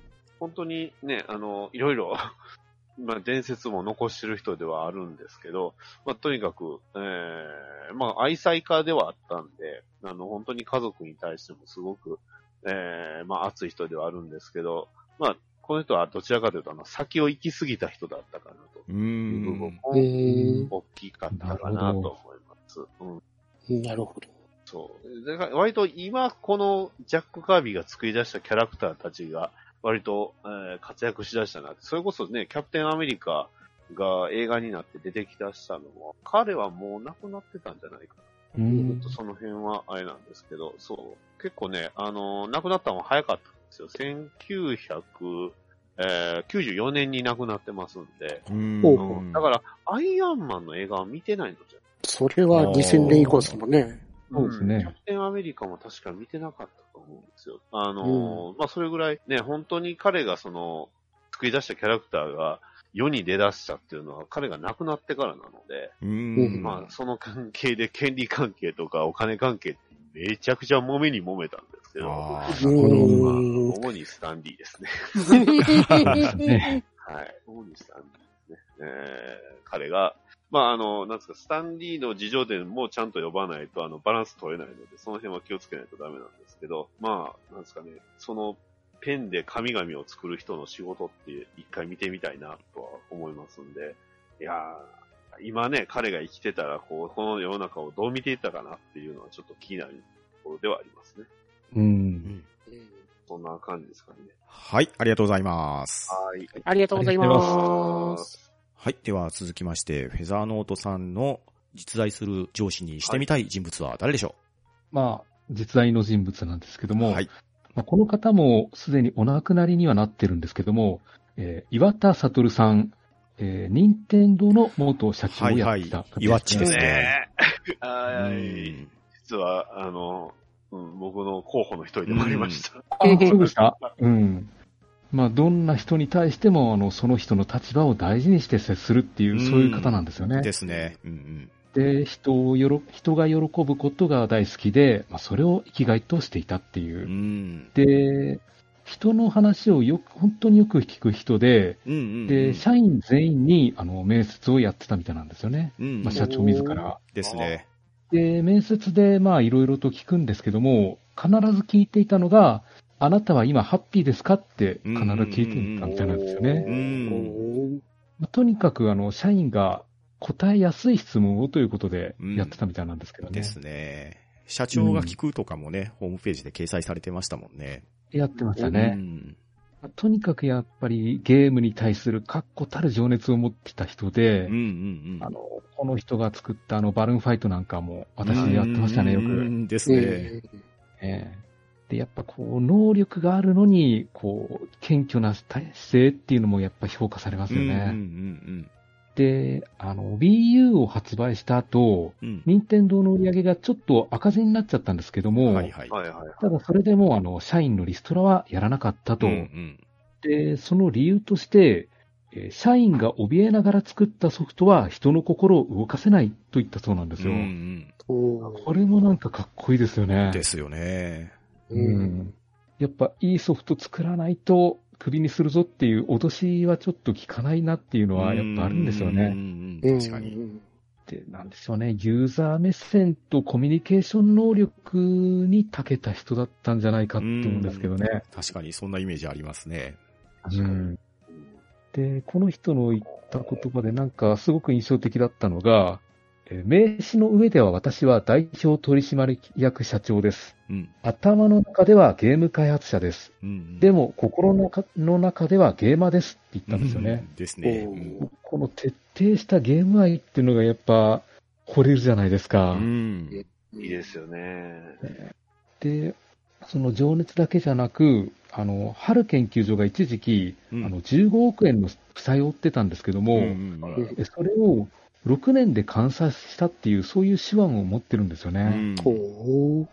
本当にね、あの、いろいろ、(laughs) まあ、伝説も残してる人ではあるんですけど、まあ、とにかく、えーまあ、愛妻家ではあったんで、あの、本当に家族に対してもすごく、えーまあ、熱い人ではあるんですけど、まあ、この人はどちらかというと、あの、先を行き過ぎた人だったかなとういう部分ん。も大きかったかなと思います。うんなるほど。そう。だから割と今、このジャック・カービィが作り出したキャラクターたちが、割と、えー活躍しだしたな。それこそね、キャプテンアメリカが映画になって出てきだしたのも、彼はもう亡くなってたんじゃないかな。うんちょっとその辺はあれなんですけど、そう。結構ね、あのー亡くなったのも早かったんですよ。1994年に亡くなってますんで。うんだから、アイアンマンの映画は見てないのじゃそれは2000年以降ですもんね。そうですねんキャプテンアメリカも確か見てなかったと思うんですよ。あのーまあ、それぐらいね、本当に彼がその、作り出したキャラクターが世に出だしたっていうのは彼が亡くなってからなので、うん。まあ、その関係で権利関係とかお金関係ってめちゃくちゃ揉めに揉めたんですけど、あうーなるほど。ーまあん。主にスタンディですね。ね (laughs) (laughs) はい。主にスタンディですね。えー彼が、まあ、あの、なんですか、スタンリーの自叙伝もちゃんと呼ばないと、あの、バランス取れないので、その辺は気をつけないとダメなんですけど、まあ、なんですかね、その、ペンで神々を作る人の仕事って一回見てみたいなとは思いますんで、いやー今ね、彼が生きてたら、こう、この世の中をどう見ていったかなっていうのはちょっと気になるところではありますね。うん。そんな感じですかね。はい、ありがとうございます。はい。ありがとうございます。はい、では続きまして、フェザーノートさんの実在する上司にしてみたい人物は誰でしょまあ、実在の人物なんですけどうも、はい。まあ、この方もすでにお亡くなりにはなってるんですけども、えー岩田悟さん、えー、任天堂の元社長をやってた方はいはい岩っちですねはい。ん実は、あの、うん、僕の候補の一人でもありました。あそうでした？うん。まあ、どんな人に対しても、あの、その人の立場を大事にして接するっていう、そういう方なんですよね。ですね。うんうん。で、人をよろ、人が喜ぶことが大好きで、まあ、それを生きがいとしていたっていうう。ん。で、人の話をよく、本当によく聞く人で、うんうん。で、社員全員に、あの、面接をやってたみたいなんですよね。うんまあ、社長自ら。ですね。で、面接で、まあ、いろいろと聞くんですけども、必ず聞いていたのが、あなたは今ハッピーですか？って必ず聞いていたみたいなんですよね。とにかく、あの、社員が答えやすい質問をということでやってたみたいなんですけどね。ですね。社長が聞くとかもね、ホームページで掲載されてましたもんね。やってましたうね。ん。まあとにかくやっぱりゲームに対する確固たる情熱を持ってた人で、うんうんうん。あの、この人が作ったあのバルーンファイトなんかも私やってましたね、ようく。んですね。えええで、やっぱこう、能力があるのに、こう、謙虚な姿勢っていうのもやっぱ評価されますようんうんね。で、あの、Wii U を発売した後、うんうん。任天堂の売り上げがちょっと赤字になっちゃったんですけどうん。も、はいはい。ただそれでも、あの、社員のリストラはやらなかったと。うんうんで、その理由として、えー社員が怯えながら作ったソフトは人の心を動かせないと言ったそうなんですよ。うんーこれもなんかかっこいいですようねん。。ですよね。うん。やっぱいいソフト作らないとクビにするぞっていう脅しはちょっと効かないなっていうのはやっぱあるんですようんね。うんうん確かに。うんで、なんでしょうね。ユーザー目線とコミュニケーション能力に長けた人だったんじゃないかって思うんですけどね。確かにそんなイメージありますね。うんで、この人の言った言葉でなんかすごく印象的だったのが、えー名刺の上では私は代表取締役社長です。うん。頭の中ではゲーム開発者です。うんでも心の中の中ではゲーマーですって言ったんですよね。うんですね。うんこの徹底したゲーム愛っていうのがやっぱ惚れるじゃないですか。うん。いいですよね。で、その情熱だけじゃなく、あの、春研究所が一時期、うんあの、15億円の負債を負ってたんですけども、うんうんでそれを6年で完済したっていう、そういう手腕を持ってるんですようね。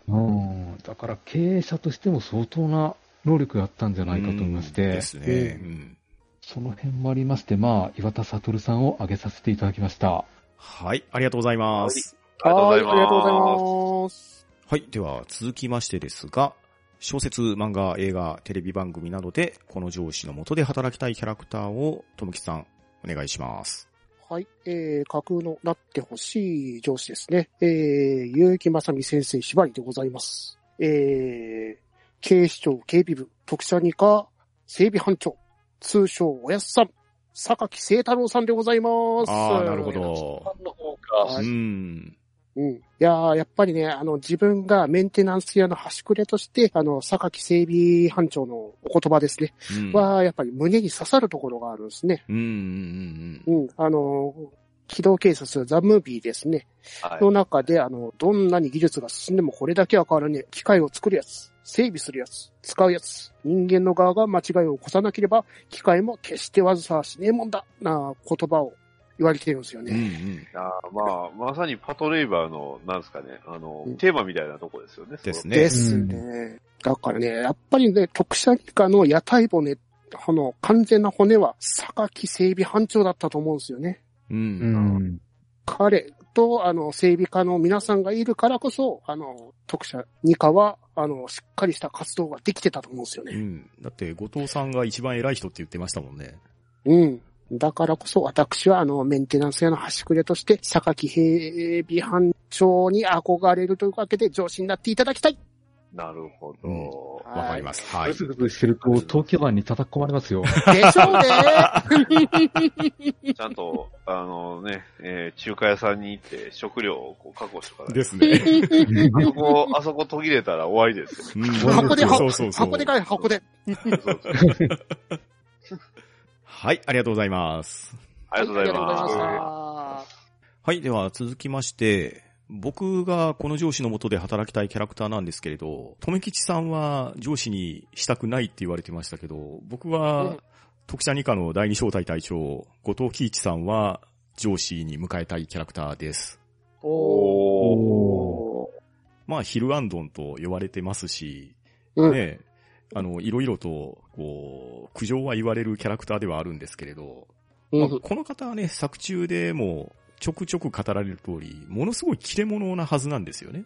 うん。だから経営者としても相当な能力があったんじゃないかと思いまして、うんですね。うんその辺もありまして、まあ、岩田悟さんを挙げさせていただきました。はい、ありがとうございます。ありがとうございます。ありがとうございます。はい、では続きましてですが、小説、漫画、映画、テレビ番組などで、この上司の下で働きたいキャラクターを、とむきさん、お願いします。はい。えー、架空のなってほしい上司ですね。えー、結城正美先生縛りでございます。えー、警視庁警備部特殊二課整備班長、通称おやすさん、榊聖太郎さんでございます。ああ、なるほど。の方かはいうん。うん。いやーやっぱりね、あの、自分がメンテナンス屋の端くれとして、あの、榊整備班長のお言葉ですね。うんは、やっぱり胸に刺さるところがあるんですね。うんうんうんうん。あの、機動警察ザ・ムービーですね。はいの中で、あの、どんなに技術が進んでもこれだけは変わらねえ。機械を作るやつ、整備するやつ、使うやつ。人間の側が間違いを起こさなければ、機械も決してわずさはしねえもんだ。な言葉を言われてるんですようん。うんね。あーまあ、まさにパトレイバーの、なんですかね、あの、うんテーマみたいなとこですよね。ですねですね。だからね、やっぱりね、特殊二課の屋台骨、この完全な骨は、榊整備班長だったと思うんですよね。うん。う。うんん。彼と、あの、整備課の皆さんがいるからこそ、あの、特殊二課は、あの、しっかりした活動ができてたと思うんですよね。うん。だって、後藤さんが一番偉い人って言ってましたもんね。うん。だからこそ私はあのメンテナンス屋の端くれとして、榊平備班長に憧れるというわけで上司になっていただきたい。なるほど。うんわかります。はいぐ。ずぐずしてると、東京湾に叩き込まれますよ。でしょうね。(laughs) ちゃんと、あのね、えー中華屋さんに行って食料をこう確保しておかないとですね。あそこ、あそこ途切れたら終わりですよ。うん箱で、そうそうそう。箱でかい箱で。はい、ありがとうございます。ありがとうございはありがとうございままはい、では続きまして、僕がこの上司の下で働きたいキャラクターなんですけれど、とめきちさんは上司にしたくないって言われてましたけど、僕うはん特殊二課の第二小隊隊長、後藤喜一さんは上司に迎えたいキャラクターです。す。おー。まあ、ヒルアンドンと呼ばれてますし、うん。ね、あの、いろいろと、こう、苦情は言われるキャラクターではあるんですけれど、まあうんこの方はね、作中でもちょくちょく語られる通り、ものすごい切れ者なはずなんですよね。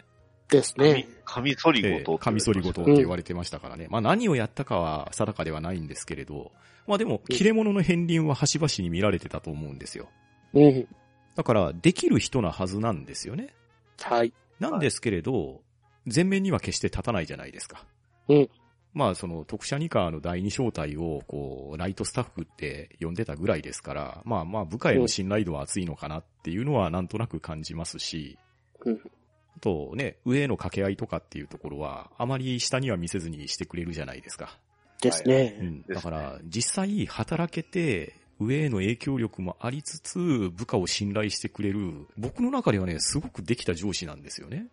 ですね。カミソリごとええカミソリごとって言われてましたからね。まあ何をやったかは定かではないんですけれど、まあでも、切れ者の片鱗は端々に見られてたと思うんですよ。うん。だから、できる人なはずなんですよね。はい。なんですけれど、前面には決して立たないじゃないですか。うん。まあ、その、特殊二課の第二小隊を、こう、ライトスタッフって呼んでたぐらいですから、まあまあ、部下への信頼度は厚いのかなっていうのはなんとなく感じますし、うんあとね、上への掛け合いとかっていうところは、あまり下には見せずにしてくれるじゃないですか。ですうね。ん。ですねだから、実際働けて、上への影響力もありつつ、部下を信頼してくれる、僕の中ではね、すごくできた上司なんですよね。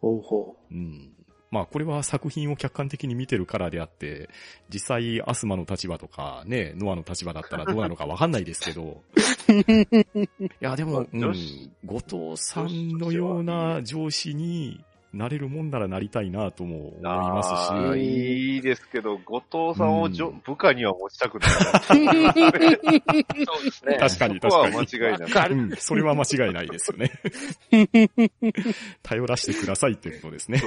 ほうほうん。まあこれは作品を客観的に見てるからであって、実際アスマの立場とかね、ノアの立場だったらどうなのかわかんないですけど。(laughs) いやでも、うん後藤さんのような上司になれるもんならなりたいなとも思いますあし。ーいいですけど、後藤さんをじょ、うん部下には持ちたくない。う。そうですね (laughs) 確かにそこは確かに間違いない。うん、それは間違いないですよね。(laughs) 頼らせてくださいってことですね。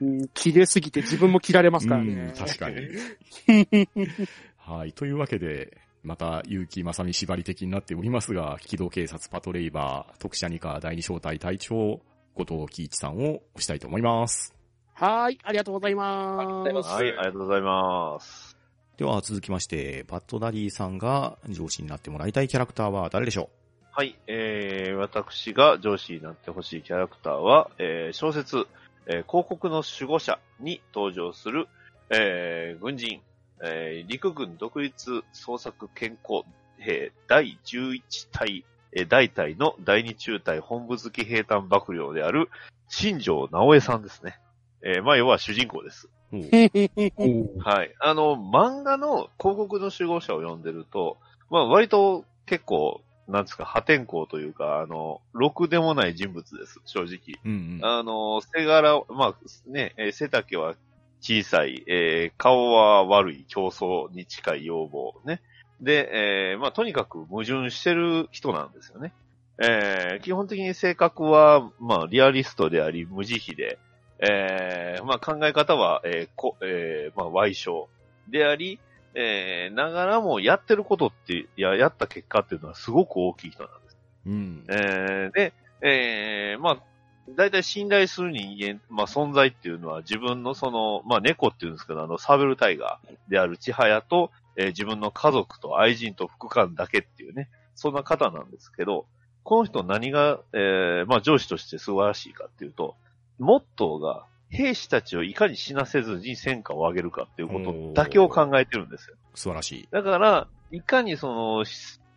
うん切れすぎて自分も切られますからうんね。確かに。(laughs) はい。というわけで、また、結城正美縛り的になっておりますが、機動警察パトレイバー、特殊二課第二小隊隊長、後藤喜一さんを押したいと思います。はい。ありがとうございます。はい、ありがとうございます。では続きまして、バッドダディさんが上司になってもらいたいキャラクターは誰でしょはい、えー、私が上司になってほしいキャラクターは、えー、小説、えー広告の守護者に登場する、えー、軍人、えー、陸軍独立捜索健康兵第11隊、えー、大隊の第二中隊本部付き兵隊幕僚である、新庄直江さんですね。えー、まあ、要は主人公です。(laughs) はい。あの、漫画の広告の守護者を読んでると、まあ割と結構、なんですか、破天荒というか、あの、ろくでもない人物です、正直。うんうん。あの、背柄、まあね、えー背丈は小さい、えー顔は悪い、競争に近い要望ね。で、えーまあとにかく矛盾してる人なんですよね。えー基本的に性格は、まあリアリストであり、無慈悲で、えーまあ考え方は、えーこえーまあ歪小であり、えーながらもやってることって、いや、やった結果っていうのはすごく大きい人なんです。うん。えーで、えーまあ、大体信頼する人間、まあ存在っていうのは自分のその、まあ猫っていうんですけど、あの、サベルタイガーである千早と、えー自分の家族と愛人と副官だけっていうね、そんな方なんですけど、この人何が、えーまあ上司として素晴らしいかっていうと、モットーが、兵士たちをいかに死なせずに戦果を上げるかっていうことだけを考えてるんですよ。素晴らしい。だから、いかにその、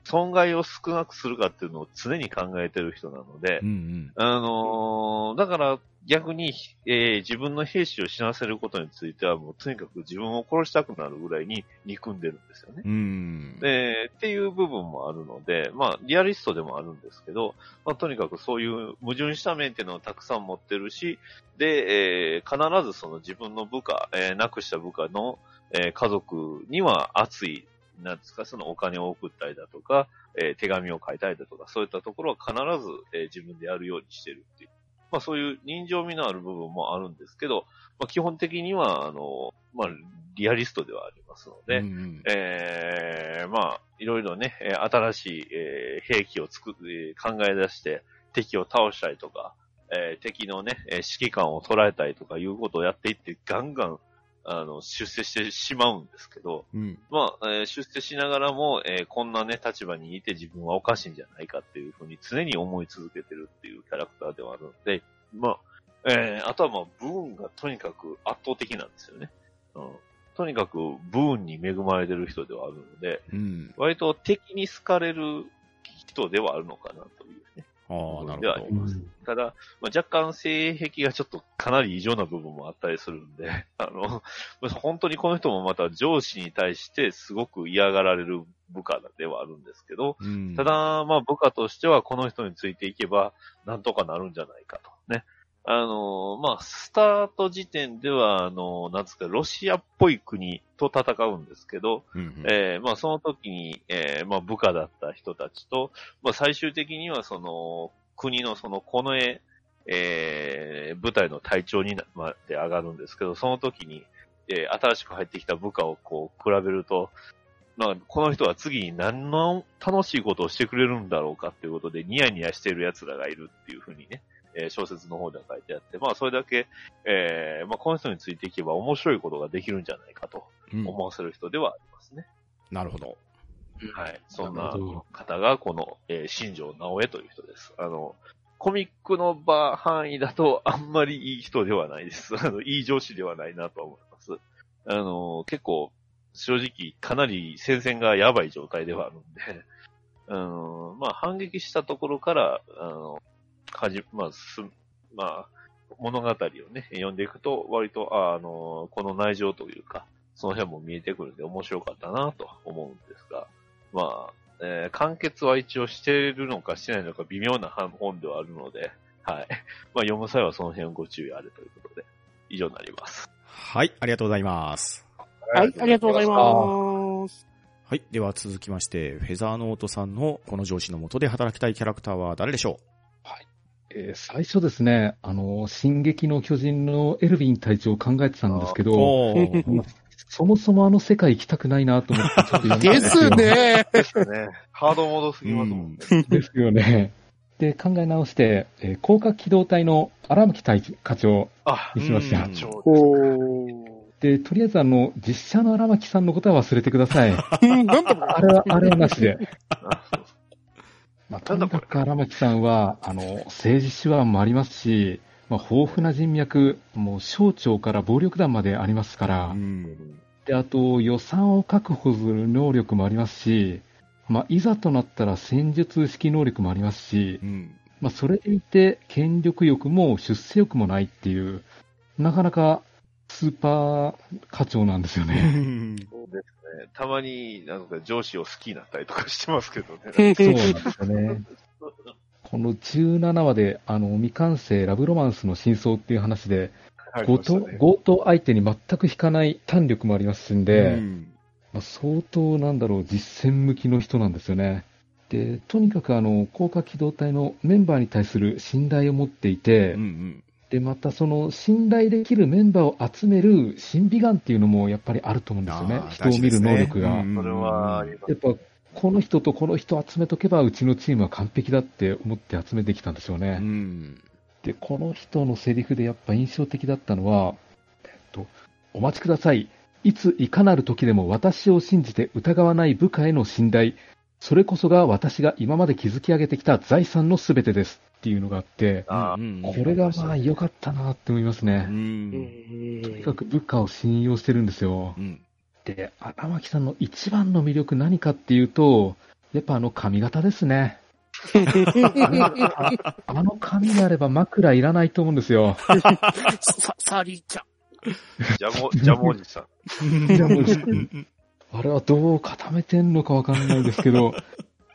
損害を少なくするかっていうのを常に考えてる人なのでうんう、ん。あのーだから逆に、えー自分の兵士を死なせることについてはもうとにかく自分を殺したくなるぐらいに憎んでるんですよね。うん。で、っていう部分もあるので、まあ、リアリストでもあるんですけど、まあ、とにかくそういう矛盾した面っていうのをたくさん持ってるし、で、えー必ずその自分の部下、えー亡くした部下の、えー家族には熱い、なんですか、そのお金を送ったりだとか、えー手紙を書いたりだとか、そういったところは必ず、えー自分でやるようにしてるっていう。まあそういう人情味のある部分もあるんですけど、まあ基本的には、あの、まあ、リアリストではありますので、うんえー、まあ、いろいろね、えー新しい、えー兵器を作っえー考え出して、敵を倒したりとか、えー敵のね、えー指揮官を捉えたりとかいうことをやっていって、ガンガン、あの、出世してしまうんですけど、うん。まあ、えー出世しながらも、えーこんなね、立場にいて自分はおかしいんじゃないかっていうふうに常に思い続けてるっていうキャラクターではあるので、まあ、えーあとはまあ、ブーンがとにかく圧倒的なんですよね。うん。とにかく、ブーンに恵まれてる人ではあるので、うん。割と敵に好かれる人ではあるのかなというね。ただ、まあ、若干性癖がちょっとかなり異常な部分もあったりするんで、(laughs) あの、本当にこの人もまた上司に対してすごく嫌がられる部下ではあるんですけど、うんた、だ、まあ部下としてはこの人についていけばなんとかなるんじゃないかと。ね。あの、まあ、スタート時点では、あの、なんですか、ロシアっぽい国と戦うんですけど、うんうん。えーまあその時に、えーまあ部下だった人たちと、まあ最終的にはその国のその近衛、えー部隊の隊長になまで上がるんですけど、その時に、えー新しく入ってきた部下をこう比べると、まあこの人は次に何の楽しいことをしてくれるんだろうかっていうことでニヤニヤしている奴らがいるっていうふうにね、えー小説の方では書いてあって、まあそれだけ、えーまあこの人についていけば面白いことができるんじゃないかとうん思わせる人ではありますね。なるほど。はい。そんな方が、この、えー新庄直江という人です。あの、コミックの場範囲だと、あんまりいい人ではないです。(laughs) あの、いい上司ではないなと思います。あの、結構、正直、かなり戦線がやばい状態ではあるんで、あの、まあ、反撃したところから、あの、はじ、まあ、す、まあ、物語をね、読んでいくと、割と、ああの、この内情というか、その辺も見えてくるんで面白かったなと思うんですが、まあ、えー完結は一応してるのかしてないのか微妙な本ではあるので、はい。(laughs) まあ読む際はその辺をご注意あれということで、以上になります。はい、ありがとうございます。はい、ありがとうございます。はい。では続きまして、フェザーノートさんのこの上司の下で働きたいキャラクターは誰でしょえー最初ですね、あの、進撃の巨人のエルヴィン隊長を考えてたんですけうど、そもそもあの世界行きたくないなと思ってちょっとでですよすね。ね。ハードモードすぎますもんね。ですよね。で、考え直して、えー広角機動隊の荒牧隊課長あ、にしました。で、とりあえずあの、実写の荒牧さんのことは忘れてください。あれは、あれはなしで。まあ、とにかく荒牧さんは、あの、政治手腕もありますし、まあ、豊富な人脈、もう省庁から暴力団までありますから、うん。で、あと予算を確保する能力もありますし、まあ、いざとなったら戦術指揮能力もありますしう、ん。まあ、それでいて、権力欲も出世欲もないっていう、なかなかスーパー課長なんですよね。そうですね。たまになんか上司を好きになったりとかしてますけどね。(laughs) そうなんですよね。この17話で、あの、未完成ラブロマンスの真相っていう話で、強盗、強盗相手に全く引かない胆力もありますんで、うんまあ、相当なんだろう、実践向きの人なんですよね。で、とにかくあの、高架機動隊のメンバーに対する信頼を持っていて、うんうんで、またその信頼できるメンバーを集める審美眼っていうのもやっぱりあると思うんですよね人を見る能力が。大事ですねそれはありますやっぱ、この人とこの人集めとけば、うちのチームは完璧だって思って集めてきたんですよね。うんで、この人のセリフでやっぱ印象的だったのは、えっと、お待ちください。いついかなる時でも私を信じて疑わない部下への信頼。それこそが私が今まで築き上げてきた財産のすべてです。っていうのがあって、これがまあ良かったなって思いますうね。んとにかく部下を信用してるんですよう。んで、荒牧さんの一番の魅力何かっていうと、やっぱあの髪型ですね。(laughs) あの髪であれば枕いらないと思うんですよ。さ、サリーちゃん。ジャモ、ジャムおじさん。いやもうあれはどう固めてんのかわかんないですけど、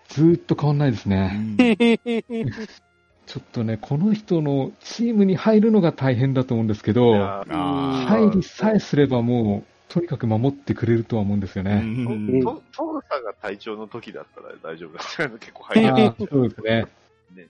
ずーっと変わんないですね。(laughs) ちょっとね、この人のチームに入るのが大変だと思うんですけど、入りさえすればもう、とにかく守ってくれるとは思うんですよーね。うんトトールさんが隊長の時だったら大丈夫だった結構入り (laughs) そうですね。ね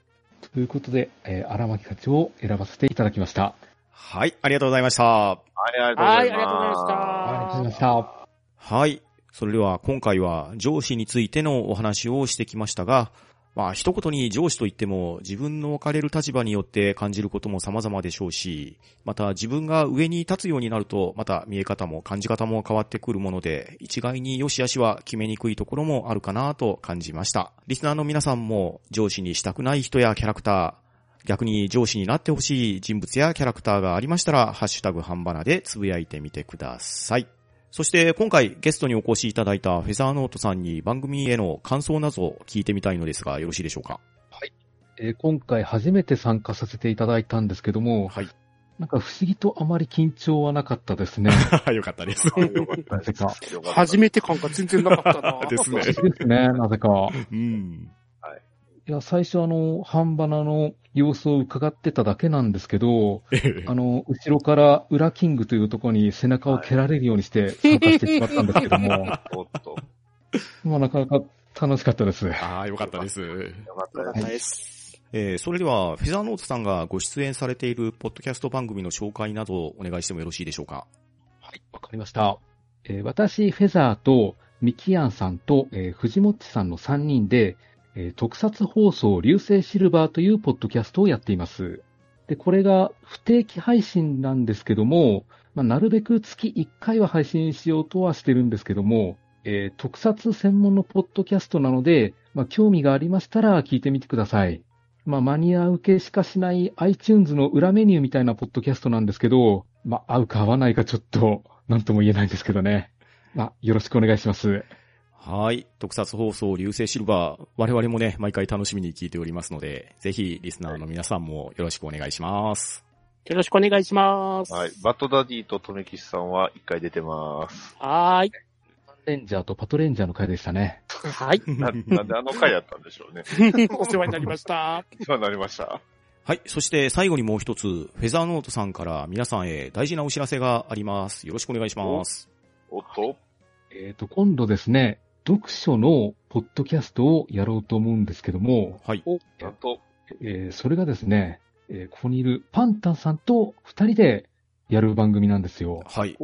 ということで、えー荒牧課長を選ばせていただきました。はい、ありがとうございました。はい、ありがとうございます。はいありがとうございましたありがとうございました。はい。それでは今回は上司についてのお話をしてきましたが、まあ一言に上司といっても自分の置かれる立場によって感じることも様々でしょうし、また自分が上に立つようになるとまた見え方も感じ方も変わってくるもので、一概に良し悪しは決めにくいところもあるかなと感じました。リスナーの皆さんも上司にしたくない人やキャラクター、逆に上司になってほしい人物やキャラクターがありましたら、ハッシュタグ半ばなでつぶやいてみてください。そして今回ゲストにお越しいただいたフェザーノートさんに番組への感想などを聞いてみたいのですがよろしいでしょうか？えー今回初めて参加させていただいたんですけども、はい。なんか不思議とあまり緊張はなかったですね。(laughs) よかったです。よかったなぜか？よかった (laughs) 初めて感が全然なかったな。ですね。ですね、なぜか。うん。いや、最初あの、半ばなの様子を伺ってただけなんですけど、ええあの、後ろから裏キングというところに背中を蹴られるようにして参加してしまったんですけども、(laughs) おっと。まあなかなか楽しかったです。ああ、よかったです。よかった。です。えーそれでは、フェザーノートさんがご出演されているポッドキャスト番組の紹介などをお願いしてもよろしいでしょうか？はい、わかりました。えー私、フェザーと、ミキアンさんと、えー藤もっちさんの3人で、えー特撮放送流星シルバーというポッドキャストをやっています。で、これが不定期配信なんですけども、まあ、なるべく月1回は配信しようとはしてるんですけども、えー特撮専門のポッドキャストなので、まあ、興味がありましたら聞いてみてください。まあ、マニア受けしかしない iTunes の裏メニューみたいなポッドキャストなんですけど、まあ、合うか合わないかちょっと、なんとも言えないんですけどね。まあ、よろしくお願いします。はい。特撮放送流星シルバー。我々もね、毎回楽しみに聞いておりますので、ぜひリスナーの皆さんもよろしくお願いします。よろしくお願いします。はい。バッドダディとトメキシさんは一回出てます。はーい。レンジャーとパトレンジャーの回でしたね。はい。(laughs) ななんであの回やったんでしょうね。(laughs) お世話になりました。お世話になりました。はい。そして最後にもう一つ、フェザーノートさんから皆さんへ大事なお知らせがあります。よろしくお願いします。おっとえっ、と、今度ですね、読書のポッドキャストをやろうと思うんですけども、はい。なんと、えーそれがですね、えーここにいるパンタンさんと二人でやる番組なんですよ。はい。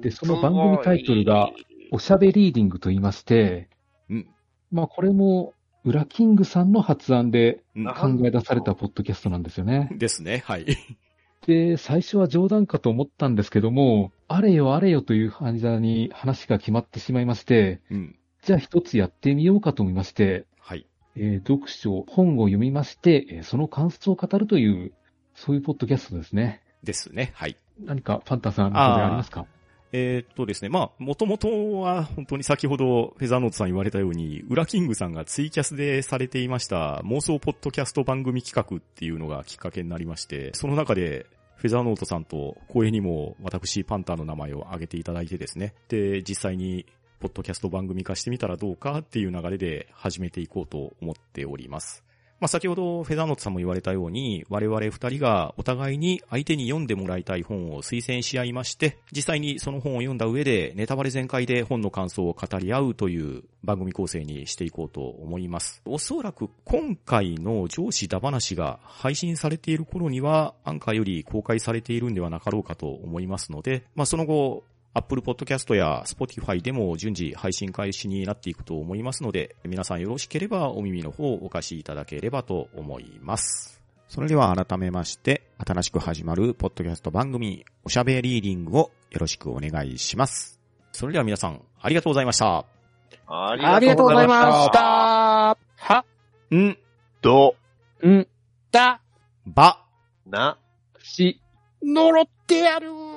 で、その番組タイトルが、おしゃべリーディングと言いまして、うん。まあこれも、ウラキングさんの発案でうん考え出されたポッドキャストなんですよね。ですね。はい。で、最初は冗談かと思ったんですけども、あれよあれよという感じに話が決まってしまいまして、うん。じゃあ一つやってみようかと思いまして、はい。えー読書、本を読みまして、えーその感想を語るという、そういうポッドキャストですね。ですね。はい。何かパンタさん、ありますか？えーっとですね、まあ、もともとは本当に先ほどフェザーノートさん言われたように、ウラキングさんがツイキャスでされていました妄想ポッドキャスト番組企画っていうのがきっかけになりまして、その中でフェザーノートさんと公営にも私パンターの名前を挙げていただいてですね、で、実際にポッドキャスト番組化してみたらどうかっていう流れで始めていこうと思っております。まあ、先ほどフェザーノートさんも言われたように、我々二人がお互いに相手に読んでもらいたい本を推薦し合いまして、実際にその本を読んだ上でネタバレ全開で本の感想を語り合うという番組構成にしていこうと思います。おそらく今回の上司だ話が配信されている頃には、アンカーより公開されているんではなかろうかと思いますので、まあ、その後、Apple Podcast や Spotify でも順次配信開始になっていくと思いますので、皆さんよろしければお耳の方をお貸しいただければと思います。それでは改めまして、新しく始まるポッドキャスト番組、おしゃべりーディングをよろしくお願いします。それでは皆さん、ありがとうございました。あありがとうございまし。た。は、ん、ど、うん、だ、ば、な、し、呪ってやる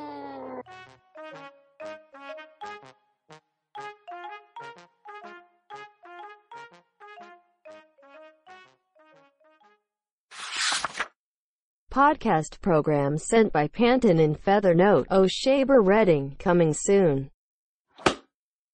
Podcast program sent by Panton and Feather Note O'Shaber oh, Reading, coming soon.